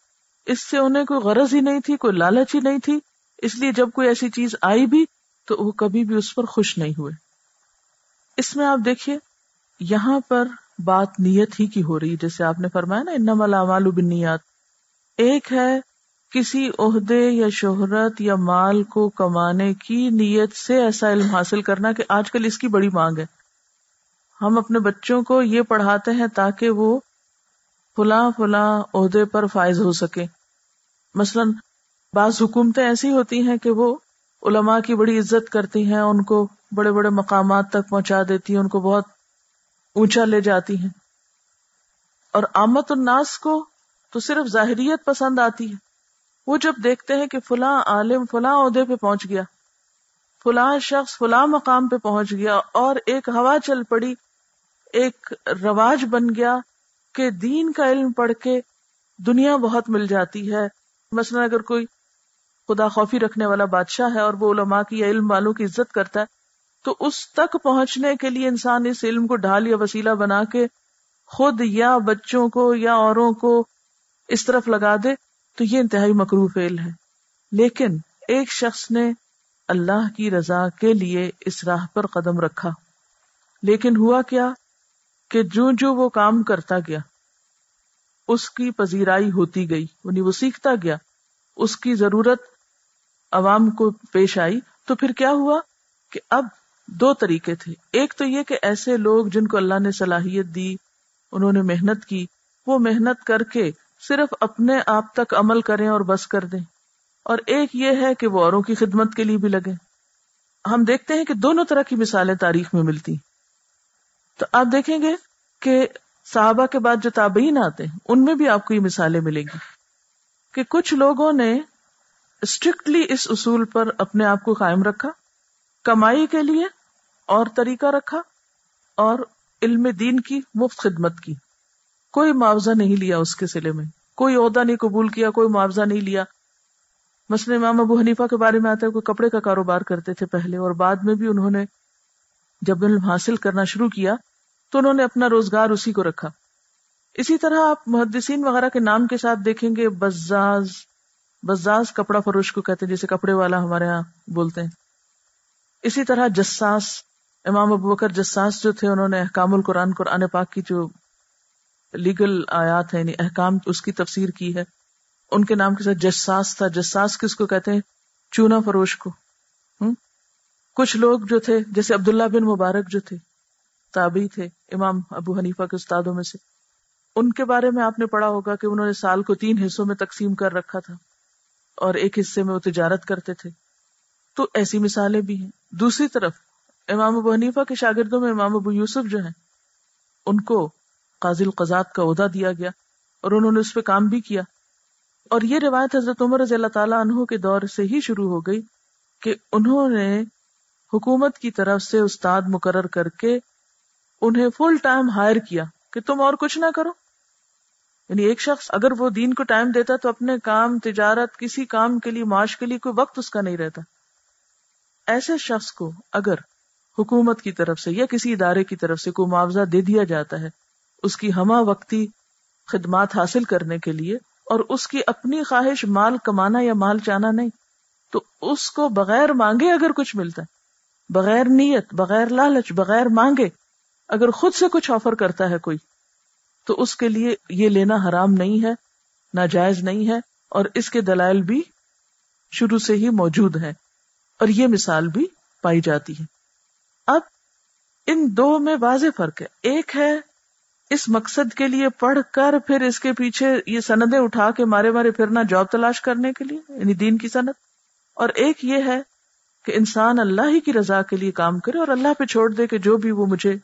اس سے انہیں کوئی غرض ہی نہیں تھی، کوئی لالچ ہی نہیں تھی۔ اس لیے جب کوئی ایسی چیز آئی بھی تو وہ کبھی بھی اس پر خوش نہیں ہوئے۔ اس میں آپ دیکھیے، یہاں پر بات نیت ہی کی ہو رہی جیسے آپ نے فرمایا نا ان ملامال بنیاد ایک ہے کسی عہدے یا شہرت یا مال کو کمانے کی نیت سے ایسا علم حاصل کرنا کہ آج کل اس کی بڑی مانگ ہے۔ ہم اپنے بچوں کو یہ پڑھاتے ہیں تاکہ وہ فلاں فلاں عہدے پر فائز ہو سکے مثلاً بعض حکومتیں ایسی ہوتی ہیں کہ وہ علماء کی بڑی عزت کرتی ہیں، ان کو بڑے بڑے مقامات تک پہنچا دیتی ہیں، ان کو بہت اونچا لے جاتی ہیں۔ اور آمد الناس کو تو صرف ظاہریت پسند آتی ہے۔ وہ جب دیکھتے ہیں کہ فلاں عالم فلاں عہدے پہ پہنچ گیا، فلاں شخص فلاں مقام پہ پہنچ گیا اور ایک ہوا چل پڑی، ایک رواج بن گیا کہ دین کا علم پڑھ کے دنیا بہت مل جاتی ہے۔ مثلا اگر کوئی خدا خوفی رکھنے والا بادشاہ ہے اور وہ علماء کی یا علم والوں کی عزت کرتا ہے، تو اس تک پہنچنے کے لیے انسان اس علم کو ڈھال یا وسیلہ بنا کے خود یا بچوں کو یا اوروں کو اس طرف لگا دے تو یہ انتہائی مکرو فیل ہے۔ لیکن ایک شخص نے اللہ کی رضا کے لیے اس راہ پر قدم رکھا۔ لیکن ہوا کیا کہ جو جو وہ کام کرتا گیا، اس کی پذیرائی ہوتی گئی یعنی وہ سیکھتا گیا، اس کی ضرورت عوام کو پیش آئی۔ تو پھر کیا ہوا کہ اب دو طریقے تھے۔ ایک تو یہ کہ ایسے لوگ جن کو اللہ نے صلاحیت دی، انہوں نے محنت کی، وہ محنت کر کے صرف اپنے آپ تک عمل کریں اور بس کر دیں۔ اور ایک یہ ہے کہ وہ اوروں کی خدمت کے لیے بھی لگے ہم دیکھتے ہیں کہ دونوں طرح کی مثالیں تاریخ میں ملتی۔ تو آپ دیکھیں گے کہ صحابہ کے بعد جو تابعین آتے ہیں، ان میں بھی آپ کو یہ مثالیں ملیں گی کہ کچھ لوگوں نے اسٹرکٹلی اس اصول پر اپنے آپ کو قائم رکھا، کمائی کے لیے اور طریقہ رکھا اور علم دین کی مفت خدمت کی۔ کوئی معاوضہ نہیں لیا اس کے سلے میں۔ کوئی عہدہ نہیں قبول کیا، کوئی معاوضہ نہیں لیا۔ مثلاً امام ابو حنیفہ کے بارے میں آتا ہے، کوئی کپڑے کا کاروبار کرتے تھے پہلے اور بعد میں بھی انہوں نے جب علم حاصل کرنا شروع کیا تو انہوں نے اپنا روزگار اسی کو رکھا۔ اسی طرح آپ محدثین وغیرہ کے نام کے ساتھ دیکھیں گے، بزاز بزاز کپڑا فروش کو کہتے ہیں جیسے کپڑے والا ہمارے یہاں بولتے ہیں۔ اسی طرح جساس، امام ابو بکر جساس جو تھے، انہوں نے احکام القرآن، قرآن پاک کی جو لیگل آیات ہے یعنی احکام اس کی تفسیر کی ہے۔ ان کے نام کے ساتھ جساس تھا۔ جساس کس کو کہتے ہیں؟ چونا فروش کو۔ کچھ لوگ جو تھے، جیسے عبداللہ بن مبارک جو تھے تابی تھے امام ابو حنیفہ کے استادوں میں سے۔ ان کے بارے میں آپ نے پڑھا ہوگا کہ انہوں نے سال کو تین حصوں میں تقسیم کر رکھا تھا اور ایک حصے میں وہ تجارت کرتے تھے۔ تو ایسی مثالیں بھی ہیں۔ دوسری طرف، امام ابو حنیفہ کے شاگردوں میں امام ابو یوسف جو ہیں، ان کو قاضی القضات کا عہدہ دیا گیا اور انہوں نے اس پہ کام بھی کیا۔ اور یہ روایت حضرت عمر رضی اللہ تعالیٰ عنہ کے دور سے ہی شروع ہو گئی کہ انہوں نے حکومت کی طرف سے استاد مقرر کر کے انہیں فل ٹائم ہائر کیا کہ تم اور کچھ نہ کرو۔ یعنی ایک شخص اگر وہ دین کو ٹائم دیتا تو اپنے کام، تجارت، کسی کام کے لیے، معاش کے لیے کوئی وقت اس کا نہیں رہتا۔ ایسے شخص کو اگر حکومت کی طرف سے یا کسی ادارے کی طرف سے کوئی معاوضہ دے دیا جاتا ہے اس کی ہما وقتی خدمات حاصل کرنے کے لیے اور اس کی اپنی خواہش مال کمانا یا مال چانا نہیں، تو اس کو بغیر مانگے اگر کچھ ملتا ہے، بغیر نیت، بغیر لالچ، بغیر مانگے اگر خود سے کچھ آفر کرتا ہے کوئی، تو اس کے لیے یہ لینا حرام نہیں ہے، ناجائز نہیں ہے اور اس کے دلائل بھی شروع سے ہی موجود ہیں اور یہ مثال بھی پائی جاتی ہے۔ اب ان دو میں واضح فرق ہے۔ ایک ہے اس مقصد کے لیے پڑھ کر پھر اس کے پیچھے یہ سندیں اٹھا کے مارے مارے پھرنا جاب تلاش کرنے کے لیے یعنی دین کی سند۔ اور ایک یہ ہے کہ انسان اللہ ہی کی رضا کے لیے کام کرے اور اللہ پہ چھوڑ دے کہ جو بھی وہ مجھے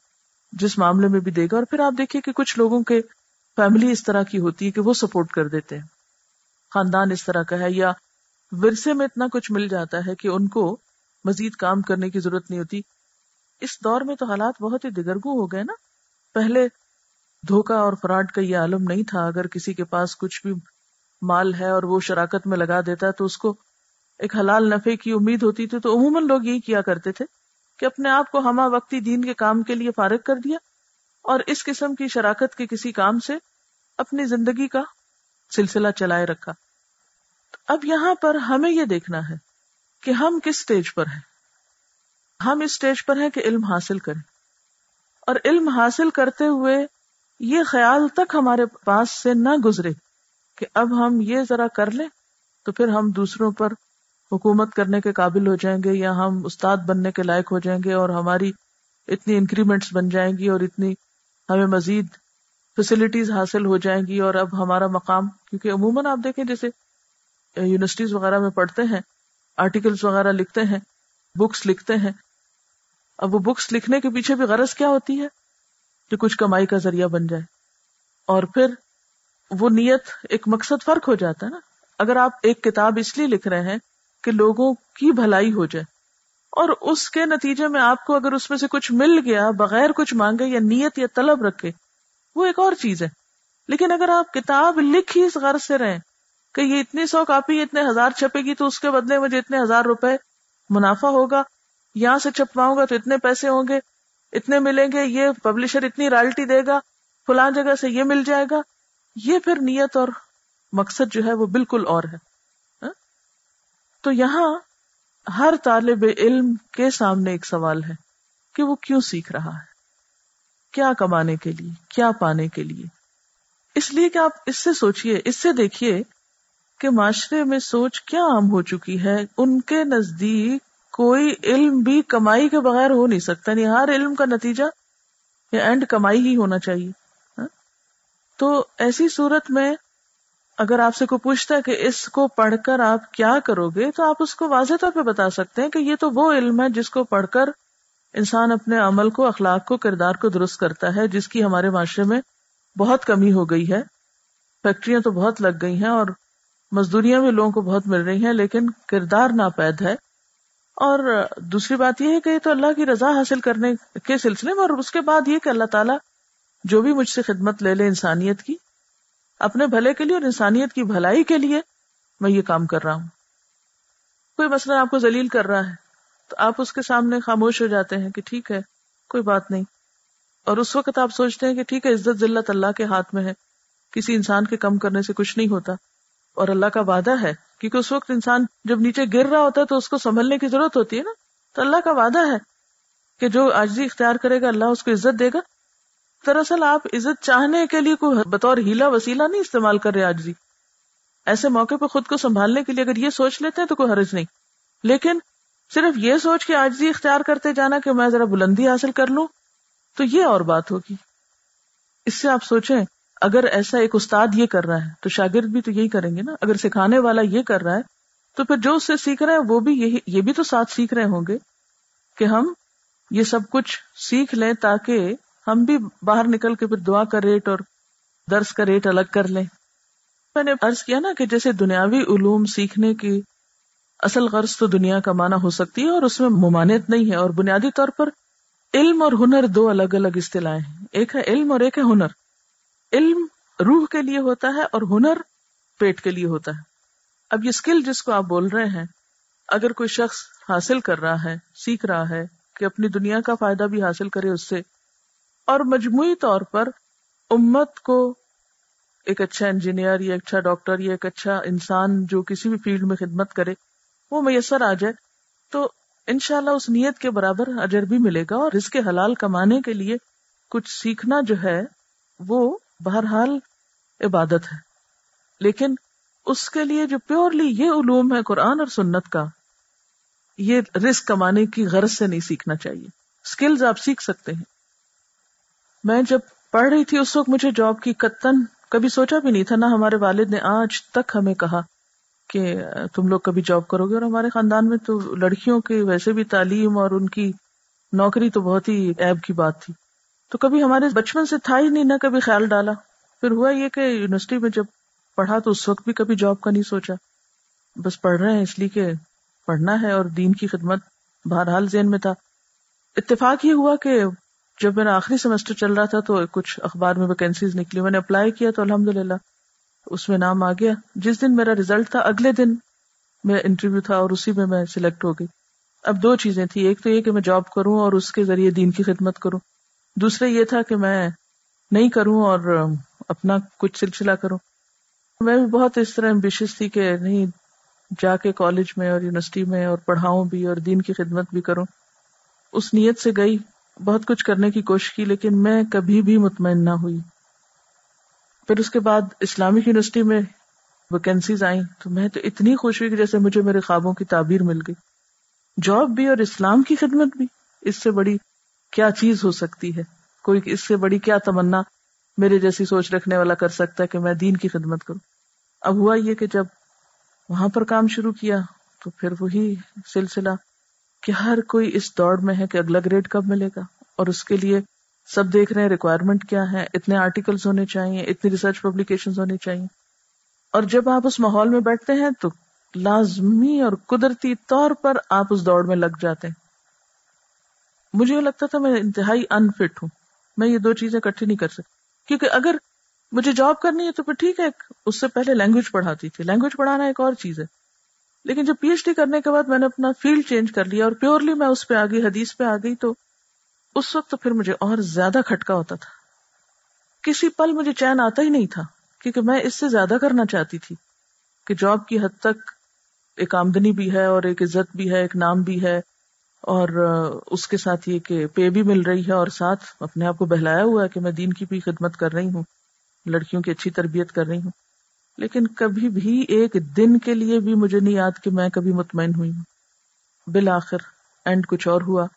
جس معاملے میں بھی دے گا۔ اور پھر آپ دیکھیے کہ کچھ لوگوں کے فیملی اس طرح کی ہوتی ہے کہ وہ سپورٹ کر دیتے ہیں۔ خاندان اس طرح کا ہے یا ورثے میں اتنا کچھ مل جاتا ہے کہ ان کو مزید کام کرنے کی ضرورت نہیں ہوتی۔ اس دور میں تو حالات بہت ہی دگرگو ہو گئے نا۔ پہلے دھوکا اور فراڈ کا یہ عالم نہیں تھا۔ اگر کسی کے پاس کچھ بھی مال ہے اور وہ شراکت میں لگا دیتا ہے تو اس کو ایک حلال نفے کی امید ہوتی تھی۔ تو عموماً لوگ یہی کیا کرتے تھے کہ اپنے آپ کو ہما وقتی دین کے کام کے لیے فارغ کر دیا اور اس قسم کی شراکت کے کسی کام سے اپنی زندگی کا سلسلہ چلائے رکھا۔ اب یہاں پر ہمیں یہ دیکھنا ہے کہ ہم کس سٹیج پر ہیں۔ ہم اس سٹیج پر ہیں کہ علم حاصل کریں۔ اور علم حاصل کرتے ہوئے یہ خیال تک ہمارے پاس سے نہ گزرے کہ اب ہم یہ ذرا کر لیں تو پھر ہم دوسروں پر حکومت کرنے کے قابل ہو جائیں گے یا ہم استاد بننے کے لائق ہو جائیں گے اور ہماری اتنی انکریمنٹس بن جائیں گی اور اتنی ہمیں مزید فیسلٹیز حاصل ہو جائیں گی اور اب ہمارا مقام، کیونکہ عموماً آپ دیکھیں جیسے یونیورسٹیز وغیرہ میں پڑھتے ہیں آرٹیکلس وغیرہ لکھتے ہیں بکس لکھتے ہیں۔ اب وہ بکس لکھنے کے پیچھے بھی غرض کیا ہوتی ہے؟ کہ کچھ کمائی کا ذریعہ بن جائے۔ اور پھر وہ نیت، ایک مقصد فرق ہو جاتا ہے نا۔ اگر آپ ایک کتاب اس لیے لکھ رہے ہیں کہ لوگوں کی بھلائی ہو جائے، اور اس کے نتیجے میں آپ کو اگر اس میں سے کچھ مل گیا، بغیر کچھ مانگے یا نیت یا طلب رکھے، وہ ایک اور چیز ہے۔ لیکن اگر آپ کتاب لکھ ہی اس غرض سے رہیں کہ یہ اتنی سو کاپی، اتنے ہزار چھپے گی تو اس کے بدلے مجھے اتنے ہزار روپے منافع ہوگا، یہاں سے چھپواؤں گا تو اتنے پیسے ہوں گے اتنے ملیں گے، یہ پبلشر اتنی رائلٹی دے گا، فلان جگہ سے یہ مل جائے گا۔ یہ پھر نیت اور مقصد جو ہے وہ بالکل اور ہے۔ ہاں؟ تو یہاں ہر طالب علم کے سامنے ایک سوال ہے کہ وہ کیوں سیکھ رہا ہے؟ کیا کمانے کے لیے، کیا پانے کے لیے؟ اس لیے کہ آپ اس سے سوچئے، اس سے دیکھیے کہ معاشرے میں سوچ کیا عام ہو چکی ہے؟ ان کے نزدیک کوئی علم بھی کمائی کے بغیر ہو نہیں سکتا نہیں ہر علم کا نتیجہ یا اینڈ کمائی ہی ہونا چاہیے ہاں؟ تو ایسی صورت میں اگر آپ سے کوئی پوچھتا ہے کہ اس کو پڑھ کر آپ کیا کرو گے، تو آپ اس کو واضح طور پہ بتا سکتے ہیں کہ یہ تو وہ علم ہے جس کو پڑھ کر انسان اپنے عمل کو، اخلاق کو، کردار کو درست کرتا ہے، جس کی ہمارے معاشرے میں بہت کمی ہو گئی ہے۔ فیکٹریاں تو بہت لگ گئی ہیں اور مزدوریاں بھی لوگوں کو بہت مل رہی ہیں، لیکن کردار ناپید ہے۔ اور دوسری بات یہ ہے کہ یہ تو اللہ کی رضا حاصل کرنے کے سلسلے میں، اور اس کے بعد یہ کہ اللہ تعالیٰ جو بھی مجھ سے خدمت لے لے انسانیت کی، اپنے بھلے کے لیے اور انسانیت کی بھلائی کے لیے میں یہ کام کر رہا ہوں۔ کوئی مسئلہ آپ کو ذلیل کر رہا ہے، تو آپ اس کے سامنے خاموش ہو جاتے ہیں کہ ٹھیک ہے، کوئی بات نہیں۔ اور اس وقت آپ سوچتے ہیں کہ ٹھیک ہے، عزت ذلت اللہ کے ہاتھ میں ہے، کسی انسان کے کم کرنے سے کچھ نہیں ہوتا۔ اور اللہ کا وعدہ ہے، کیونکہ اس وقت انسان جب نیچے گر رہا ہوتا ہے تو اس کو سنبھلنے کی ضرورت ہوتی ہے نا؟ تو اللہ کا وعدہ ہے کہ جو آجزی اختیار کرے گا، اللہ اس کو عزت دے گا۔ دراصل آپ عزت چاہنے کے لیے کوئی بطور ہیلا وسیلہ نہیں استعمال کر رہے آجزی ایسے موقع پہ خود کو سنبھالنے کے لیے اگر یہ سوچ لیتے ہیں تو کوئی حرج نہیں۔ لیکن صرف یہ سوچ کے آجزی اختیار کرتے جانا کہ میں ذرا بلندی حاصل کر لوں، تو یہ اور بات ہوگی۔ اس سے آپ سوچیں اگر ایسا ایک استاد یہ کر رہا ہے، تو شاگرد بھی تو یہی کریں گے نا۔ اگر سکھانے والا یہ کر رہا ہے، تو پھر جو اس سے سیکھ رہے ہیں وہ بھی یہی، یہ بھی تو ساتھ سیکھ رہے ہوں گے کہ ہم یہ سب کچھ سیکھ لیں تاکہ ہم بھی باہر نکل کے پھر دعا کا ریٹ اور درس کا ریٹ الگ کر لیں۔ میں نے عرض کیا نا کہ جیسے دنیاوی علوم سیکھنے کی اصل غرض تو دنیا کمانا ہو سکتی ہے اور اس میں ممانعت نہیں ہے، اور بنیادی طور پر علم اور ہنر دو الگ الگ اصطلاح ہیں۔ ایک ہے علم اور ایک ہے ہنر۔ علم روح کے لیے ہوتا ہے اور ہنر پیٹ کے لیے ہوتا ہے۔ اب یہ اسکل جس کو آپ بول رہے ہیں، اگر کوئی شخص حاصل کر رہا ہے، سیکھ رہا ہے کہ اپنی دنیا کا فائدہ بھی حاصل کرے اس سے، اور مجموعی طور پر امت کو ایک اچھا انجینئر یا اچھا ڈاکٹر یا ایک اچھا انسان جو کسی بھی فیلڈ میں خدمت کرے، وہ میسر آ جائے، تو انشاءاللہ اس نیت کے برابر اجر بھی ملے گا اور اس کے حلال کمانے کے لیے کچھ سیکھنا جو ہے، وہ بہرحال عبادت ہے۔ لیکن اس کے لیے جو پیورلی یہ علوم ہے قرآن اور سنت کا، یہ رسک کمانے کی غرض سے نہیں سیکھنا چاہیے۔ اسکلز آپ سیکھ سکتے ہیں۔ میں جب پڑھ رہی تھی اس وقت مجھے جاب کی کتن کبھی سوچا بھی نہیں تھا، نہ ہمارے والد نے آج تک ہمیں کہا کہ تم لوگ کبھی جاب کرو گے اور ہمارے خاندان میں تو لڑکیوں کی ویسے بھی تعلیم اور ان کی نوکری تو بہت ہی ایب کی بات تھی۔ تو کبھی ہمارے بچپن سے تھا ہی نہیں، نہ کبھی خیال ڈالا۔ پھر ہوا یہ کہ یونیورسٹی میں جب پڑھا تو اس وقت بھی کبھی جاب کا نہیں سوچا۔ بس پڑھ رہے ہیں، اس لیے کہ پڑھنا ہے اور دین کی خدمت بہرحال ذہن میں تھا۔ اتفاق یہ ہوا کہ جب میرا آخری سیمسٹر چل رہا تھا تو کچھ اخبار میں ویکینسیز نکلی۔ میں نے اپلائی کیا تو الحمد للہ اس میں نام آ گیا۔ جس دن میرا ریزلٹ تھا، اگلے دن میرا انٹرویو تھا اور اسی میں میں سلیکٹ ہو گئی۔ اب دو چیزیں تھی ایک تو یہ کہ میں جاب کروں اور اس کے ذریعے دین کی خدمت کروں۔ دوسرا یہ تھا کہ میں نہیں کروں اور اپنا کچھ سلسلہ کروں۔ میں بھی بہت اس طرح امبیشس تھی کہ نہیں، جا کے کالج میں اور یونیورسٹی میں اور پڑھاؤں بھی اور دین کی خدمت بھی کروں۔ اس نیت سے گئی، بہت کچھ کرنے کی کوشش کی، لیکن میں کبھی بھی مطمئن نہ ہوئی۔ پھر اس کے بعد اسلامک یونیورسٹی میں ویکینسیز آئیں، تو میں تو اتنی خوش ہوئی کہ جیسے مجھے میرے خوابوں کی تعبیر مل گئی۔ جاب بھی اور اسلام کی خدمت بھی، اس سے بڑی کیا چیز ہو سکتی ہے؟ کوئی اس سے بڑی کیا تمنا میرے جیسی سوچ رکھنے والا کر سکتا ہے کہ میں دین کی خدمت کروں؟ اب ہوا یہ کہ جب وہاں پر کام شروع کیا تو پھر وہی سلسلہ کہ ہر کوئی اس دوڑ میں ہے کہ اگلا گریڈ کب ملے گا؟ اور اس کے لیے سب دیکھ رہے ہیں ریکوائرمنٹ کیا ہے اتنے آرٹیکلس ہونے چاہیے اتنی ریسرچ پبلیکیشن ہونے چاہیے اور جب آپ اس ماحول میں بیٹھتے ہیں تو لازمی اور قدرتی طور پر آپ اس دوڑ میں لگ جاتے ہیں۔ مجھے یہ لگتا تھا میں انتہائی انفٹ ہوں۔ میں یہ دو چیزیں اکٹھی نہیں کر سکتی۔ کیونکہ اگر مجھے جاب کرنی ہے تو پھر ٹھیک ہے اس سے پہلے لینگویج پڑھاتی تھی۔ لینگویج پڑھانا ایک اور چیز ہے۔ لیکن جب پی ایچ ڈی کرنے کے بعد میں نے اپنا فیلڈ چینج کر لیا اور پیورلی میں اس پہ آ گئی حدیث پہ آ گئی تو اس وقت تو پھر مجھے اور زیادہ کھٹکا ہوتا تھا۔ کسی پل مجھے چین آتا ہی نہیں تھا، کیونکہ میں اس سے زیادہ کرنا چاہتی تھی کہ جاب کی حد تک ایک آمدنی بھی ہے اور ایک عزت بھی ہے، ایک نام بھی ہے۔ اور اس کے ساتھ یہ کہ پے بھی مل رہی ہے اور ساتھ اپنے آپ کو بہلایا ہوا ہے کہ میں دین کی بھی خدمت کر رہی ہوں، لڑکیوں کی اچھی تربیت کر رہی ہوں۔ لیکن کبھی بھی ایک دن کے لیے بھی مجھے نہیں یاد کہ میں کبھی مطمئن ہوئی ہوں۔ بالآخر اینڈ کچھ اور ہوا۔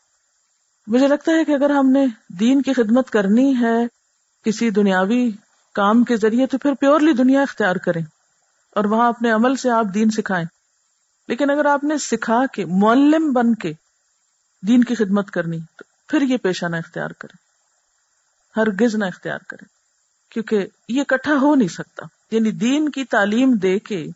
مجھے لگتا ہے کہ اگر ہم نے دین کی خدمت کرنی ہے کسی دنیاوی کام کے ذریعے تو پھر پیورلی دنیا اختیار کریں اور وہاں اپنے عمل سے آپ دین سکھائیں۔ لیکن اگر آپ نے سکھا کے معلم بن کے دین کی خدمت کرنی، تو پھر یہ پیشہ نہ اختیار کرے ہر گز نہ اختیار کرے کیونکہ یہ کٹھا ہو نہیں سکتا۔ یعنی دین کی تعلیم دے کے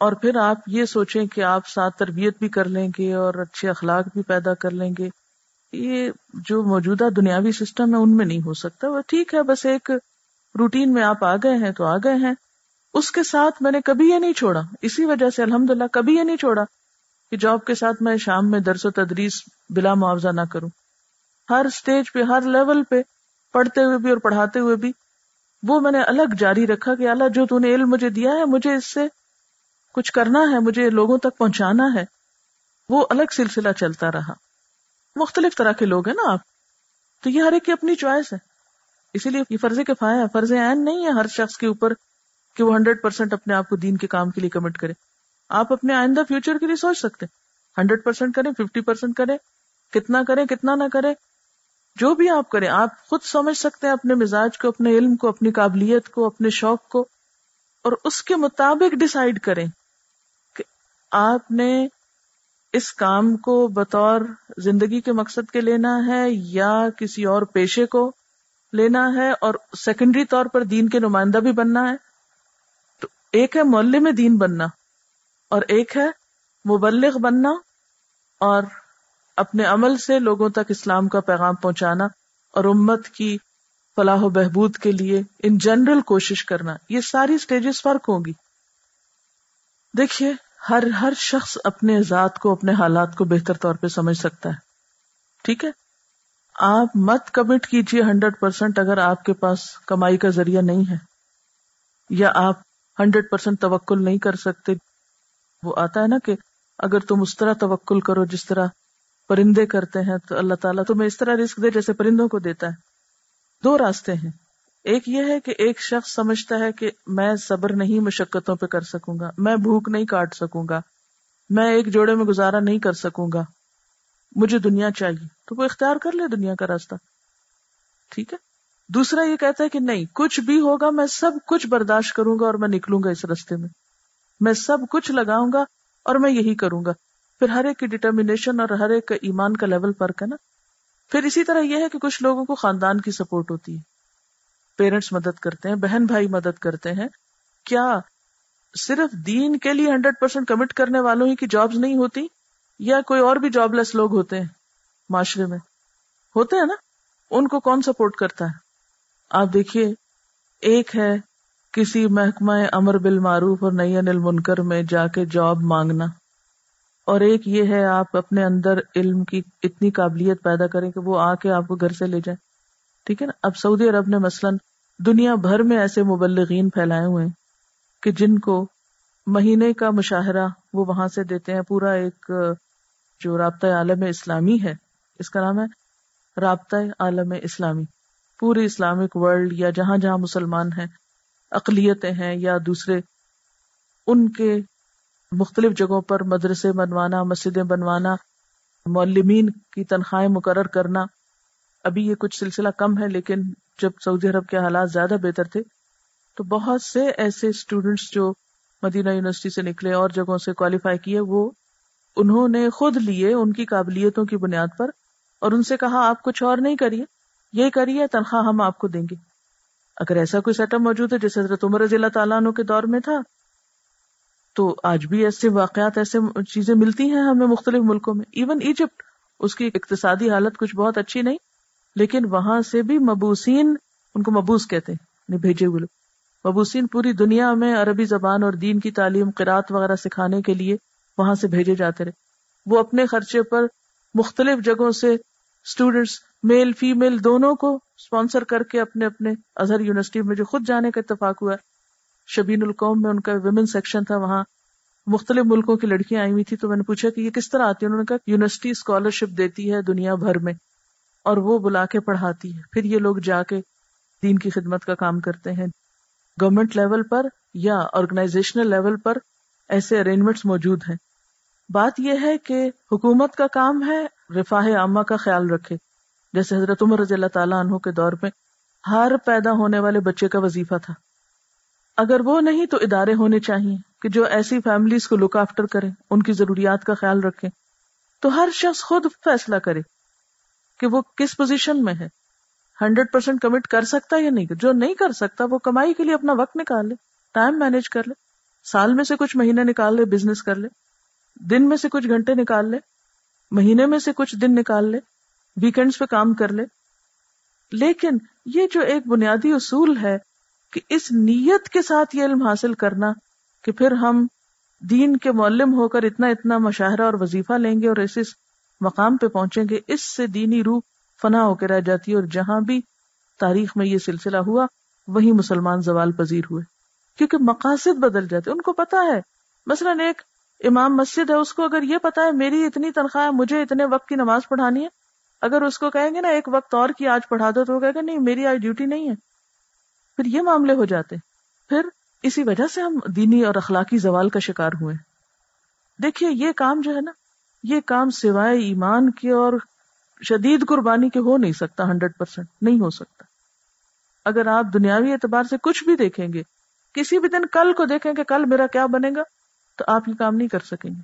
اور پھر آپ یہ سوچیں کہ آپ ساتھ تربیت بھی کر لیں گے اور اچھے اخلاق بھی پیدا کر لیں گے۔ یہ جو موجودہ دنیاوی سسٹم ہے، ان میں نہیں ہو سکتا۔ وہ ٹھیک ہے، بس ایک روٹین میں آپ آ گئے ہیں تو آ گئے ہیں۔ اس کے ساتھ میں نے کبھی یہ نہیں چھوڑا۔ اسی وجہ سے الحمد للہ کبھی یہ نہیں چھوڑا۔ کہ جاب کے ساتھ میں شام میں درس و تدریس بلا معاوضہ نہ کروں۔ ہر اسٹیج پہ، ہر لیول پہ، پڑھتے ہوئے بھی اور پڑھاتے ہوئے بھی وہ میں نے الگ جاری رکھا کہ اللہ، جو نے علم مجھے دیا ہے، مجھے اس سے کچھ کرنا ہے، مجھے لوگوں تک پہنچانا ہے۔ وہ الگ سلسلہ چلتا رہا۔ مختلف طرح کے لوگ ہیں نا آپ۔ تو یہ ہر ایک کی اپنی چوائس ہے۔ اسی لیے یہ فرض کفایا ہے، فرض عین نہیں ہے ہر شخص کے اوپر کہ وہ ہنڈریڈ پرسینٹ اپنے آپ کو دین کے کام کے لیے کمٹ کرے۔ آپ اپنے آئندہ فیوچر کے لیے سوچ سکتے ہنڈریڈ پرسینٹ کریں ففٹی پرسینٹ کریں، کتنا کریں، کتنا نہ کرے جو بھی آپ کریں، آپ خود سمجھ سکتے ہیں اپنے مزاج کو، اپنے علم کو، اپنی قابلیت کو، اپنے شوق کو۔ اور اس کے مطابق ڈسائڈ کریں کہ آپ نے اس کام کو بطور زندگی کے مقصد کے لینا ہے یا کسی اور پیشے کو لینا ہے اور سیکنڈری طور پر دین کے نمائندہ بھی بننا ہے۔ تو ایک ہے محلے میں دین بننا۔ اور ایک ہے مبلغ بننا اور اپنے عمل سے لوگوں تک اسلام کا پیغام پہنچانا اور امت کی فلاح و بہبود کے لیے ان جنرل کوشش کرنا۔ یہ ساری اسٹیجز فرق ہوگی دیکھیے، ہر ہر شخص اپنے ذات کو، اپنے حالات کو بہتر طور پہ سمجھ سکتا ہے۔ ٹھیک ہے؟ آپ مت کمٹ کیجیے ہنڈریڈ پرسینٹ اگر آپ کے پاس کمائی کا ذریعہ نہیں ہے یا آپ ہنڈریڈ پرسینٹ توکل نہیں کر سکتے۔ وہ آتا ہے نا کہ اگر تم اس طرح توکل کرو جس طرح پرندے کرتے ہیں، تو اللہ تعالیٰ تمہیں اس طرح رسک دے جیسے پرندوں کو دیتا ہے۔ دو راستے ہیں۔ ایک یہ ہے کہ ایک شخص سمجھتا ہے کہ میں صبر نہیں مشقتوں پہ کر سکوں گا، میں بھوک نہیں کاٹ سکوں گا، میں ایک جوڑے میں گزارا نہیں کر سکوں گا۔ مجھے دنیا چاہیے۔ تو وہ اختیار کر لے دنیا کا راستہ۔ ٹھیک ہے؟ دوسرا یہ کہتا ہے کہ نہیں، کچھ بھی ہوگا، میں سب کچھ برداشت کروں گا اور میں نکلوں گا اس رستے میں۔ میں سب کچھ لگاؤں گا اور میں یہی کروں گا۔ پھر ہر ایک کی ڈٹرمینیشن اور ہر ایک کا ایمان کا لیول فرق ہے نا۔ پھر اسی طرح یہ ہے کہ کچھ لوگوں کو خاندان کی سپورٹ ہوتی ہے۔ پیرنٹس مدد کرتے ہیں، بہن بھائی مدد کرتے ہیں۔ کیا صرف دین کے لیے ہنڈریڈ پرسینٹ کمٹ کرنے والوں ہی کی جابس نہیں ہوتی؟ یا کوئی اور بھی جاب لیس لوگ ہوتے ہیں معاشرے میں؟ ہوتے ہیں نا؟ ان کو کون سپورٹ کرتا ہے؟ آپ دیکھیے، ایک ہے کسی محکمہ امر بل معروف اور نئی انل منکر میں جا کے جاب مانگنا۔ اور ایک یہ ہے، آپ اپنے اندر علم کی اتنی قابلیت پیدا کریں کہ وہ آ کے آپ کو گھر سے لے جائیں۔ ٹھیک ہے نا؟ اب سعودی عرب نے مثلاً دنیا بھر میں ایسے مبلغین پھیلائے ہوئے ہیں کہ جن کو مہینے کا مشاہرہ وہ وہاں سے دیتے ہیں۔ پورا ایک، جو رابطہ عالم اسلامی ہے، اس کا نام ہے رابطہ عالم اسلامی۔ پوری اسلامک ورلڈ یا جہاں جہاں مسلمان ہیں اقلیتیں ہیں یا دوسرے، ان کے مختلف جگہوں پر مدرسے بنوانا، مسجدیں بنوانا، معلمین کی تنخواہیں مقرر کرنا۔ ابھی یہ کچھ سلسلہ کم ہے، لیکن جب سعودی عرب کے حالات زیادہ بہتر تھے، تو بہت سے ایسے اسٹوڈینٹس جو مدینہ یونیورسٹی سے نکلے اور جگہوں سے کوالیفائی کیے، وہ انہوں نے خود لیے ان کی قابلیتوں کی بنیاد پر اور ان سے کہا، آپ کچھ اور نہیں کریے، یہ کریے، تنخواہ ہم آپ کو دیں گے۔ اگر ایسا کوئی سیٹ اپ موجود ہے جیسے حضرت عمر رضی اللہ تعالیٰ عنہ کے دور میں تھا، تو آج بھی ایسے واقعات، ایسے چیزیں ملتی ہیں ہمیں مختلف ملکوں میں۔ ایون ایجپٹ اس کی اقتصادی حالت کچھ بہت اچھی نہیں، لیکن وہاں سے بھی مبوسین ان کو مبوس کہتے ہیں بھیجے ہوئے لوگ۔ مبوسین پوری دنیا میں عربی زبان اور دین کی تعلیم قرات وغیرہ سکھانے کے لیے وہاں سے بھیجے جاتے رہے۔ وہ اپنے خرچے پر مختلف جگہوں سے اسٹوڈینٹس میل فیمل دونوں کو اسپانسر کر کے اپنے اپنے اظہر یونیورسٹی میں جو خود جانے کا اتفاق ہوا شبین القوم میں ان کا ویمن سیکشن تھا، وہاں مختلف ملکوں کی لڑکیاں آئی ہوئی تھی تو میں نے پوچھا کہ یہ کس طرح آتی ہے انہوں نے کہا، یونیورسٹی اسکالرشپ دیتی ہے دنیا بھر میں، اور وہ بلا کے پڑھاتی ہے۔ پھر یہ لوگ جا کے دین کی خدمت کا کام کرتے ہیں۔ گورمنٹ لیول پر یا آرگنائزیشنل لیول پر ایسے ارینجمنٹس موجود ہیں۔ بات یہ ہے کہ حکومت کا کام ہے رفاہ عامہ کا خیال رکھے۔ جیسے حضرت عمر رضی اللہ تعالیٰ عنہ کے دور میں ہر پیدا ہونے والے بچے کا وظیفہ تھا۔ اگر وہ نہیں تو ادارے ہونے چاہیے کہ جو ایسی فیملیز کو لک آفٹر کریں، ان کی ضروریات کا خیال رکھیں۔ تو ہر شخص خود فیصلہ کرے کہ وہ کس پوزیشن میں ہے۔ ہنڈریڈ پرسینٹ کمٹ کر سکتا یا نہیں؟ جو نہیں کر سکتا، وہ کمائی کے لیے اپنا وقت نکال لے ٹائم مینج کر لے، سال میں سے کچھ مہینے نکال لے بزنس کر لے، دن میں سے کچھ گھنٹے نکال لے، مہینے میں سے کچھ دن نکال لے۔ ویکینڈس پہ کام کر لے۔ لیکن یہ جو ایک بنیادی اصول ہے کہ اس نیت کے ساتھ یہ علم حاصل کرنا کہ پھر ہم دین کے معلم ہو کر اتنا اتنا مشاہرہ اور وظیفہ لیں گے اور اس اس مقام پہ پہنچیں گے، اس سے دینی روح فنا ہو کے رہ جاتی ہے اور جہاں بھی تاریخ میں یہ سلسلہ ہوا، وہی مسلمان زوال پذیر ہوئے۔ کیونکہ مقاصد بدل جاتے، ان کو پتا ہے۔ مثلاً ایک امام مسجد ہے، اس کو اگر یہ پتا ہے میری اتنی تنخواہ ہے، مجھے اتنے وقت کی نماز پڑھانی ہے اگر اس کو کہیں گے نا ایک وقت اور کی آج پڑھا دو تو وہ کہے گا نہیں، میری آج ڈیوٹی نہیں ہے۔ پھر یہ معاملے ہو جاتے۔ پھر اسی وجہ سے ہم دینی اور اخلاقی زوال کا شکار ہوئے۔ دیکھیے، یہ کام جو ہے نا، یہ کام سوائے ایمان کے اور شدید قربانی کے ہو نہیں سکتا، ہنڈریڈ پرسینٹ نہیں ہو سکتا۔ اگر آپ دنیاوی اعتبار سے کچھ بھی دیکھیں گے، کسی بھی دن کل کو دیکھیں کہ کل میرا کیا بنے گا، تو آپ یہ کام نہیں کر سکیں گے۔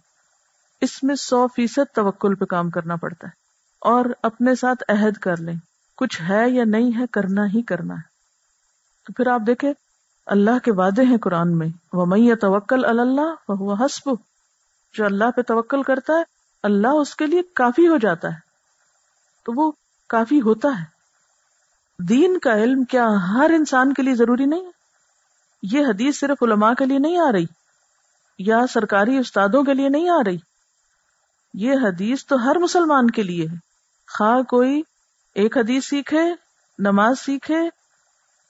اس میں سو فیصد توکل پہ کام کرنا پڑتا ہے۔ اور اپنے ساتھ عہد کر لیں۔ کچھ ہے یا نہیں ہے کرنا ہی کرنا ہے۔ تو پھر آپ دیکھیں، اللہ کے وعدے ہیں قرآن میں۔ وہ میں توکل اللہ وہ حسب جو اللہ پہ توکل کرتا ہے، اللہ اس کے لیے کافی ہو جاتا ہے۔ تو وہ کافی ہوتا ہے۔ دین کا علم کیا ہر انسان کے لیے ضروری نہیں ہے؟ یہ حدیث صرف علماء کے لیے نہیں آ رہی۔ یا سرکاری استادوں کے لیے نہیں آ رہی۔ یہ حدیث تو ہر مسلمان کے لیے ہے۔ خواہ کوئی ایک حدیث سیکھے، نماز سیکھے،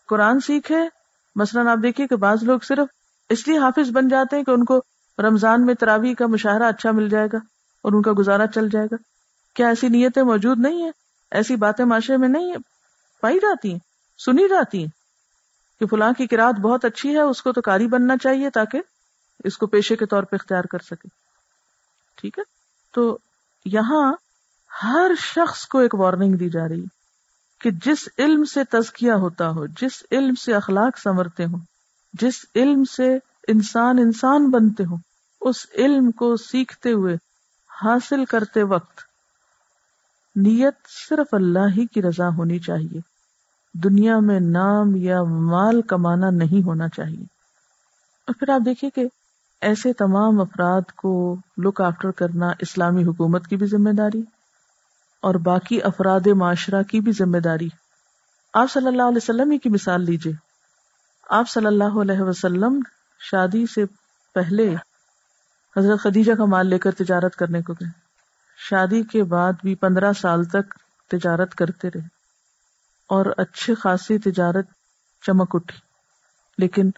قرآن سیکھے، مثلاً آپ دیکھیے کہ بعض لوگ صرف اس لیے حافظ بن جاتے ہیں کہ ان کو رمضان میں تراوی کا مشاہرہ اچھا مل جائے گا اور ان کا گزارا چل جائے گا۔ کیا ایسی نیتیں موجود نہیں ہیں؟ ایسی باتیں معاشرے میں نہیں پائی جاتی ہیں، سنی جاتی ہیں کہ فلاں کی کراط بہت اچھی ہے، اس کو تو کاری بننا چاہیے تاکہ اس کو پیشے کے طور پہ اختیار کر سکے۔ ٹھیک ہے؟ تو یہاں ہر شخص کو ایک وارننگ دی جا رہی کہ جس علم سے تزکیہ ہوتا ہو، جس علم سے اخلاق سنورتے ہوں، جس علم سے انسان انسان بنتے ہوں، اس علم کو سیکھتے ہوئے، حاصل کرتے وقت نیت صرف اللہ ہی کی رضا ہونی چاہیے۔ دنیا میں نام یا مال کمانا نہیں ہونا چاہیے۔ اور پھر آپ دیکھیے کہ ایسے تمام افراد کو لک آفٹر کرنا اسلامی حکومت کی بھی ذمہ داری اور باقی افراد معاشرہ کی بھی ذمہ داری۔ آپ صلی اللہ علیہ وسلم ہی کی مثال لیجیے آپ صلی اللہ علیہ وسلم شادی سے پہلے حضرت خدیجہ کا مال لے کر تجارت کرنے کو گئے۔ شادی کے بعد بھی پندرہ سال تک تجارت کرتے رہے۔ اور اچھی خاصی تجارت چمک اٹھی۔ لیکن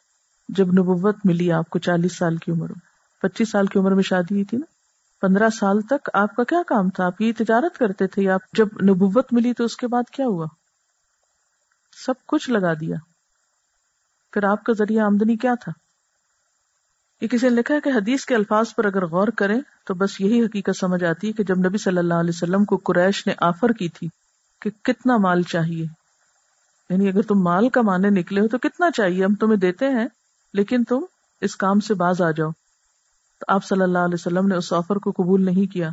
جب نبوت ملی آپ کو چالیس سال کی عمر میں، پچیس سال کی عمر میں شادی ہوئی تھی نا؟ پندرہ سال تک آپ کا کیا کام تھا؟ آپ یہ تجارت کرتے تھے آپ جب نبوت ملی تو اس کے بعد کیا ہوا؟ سب کچھ لگا دیا۔ پھر آپ کا ذریعہ آمدنی کیا تھا؟ یہ کسی نے لکھا ہے کہ حدیث کے الفاظ پر اگر غور کریں تو بس یہی حقیقت سمجھ آتی ہے کہ جب نبی صلی اللہ علیہ وسلم کو قریش نے آفر کی تھی کہ کتنا مال چاہیے یعنی اگر تم مال کمانے نکلے ہو تو کتنا چاہیے؟ ہم تمہیں دیتے ہیں، لیکن تم اس کام سے باز آ جاؤ۔ تو آپ صلی اللہ علیہ وسلم نے اس آفر کو قبول نہیں کیا۔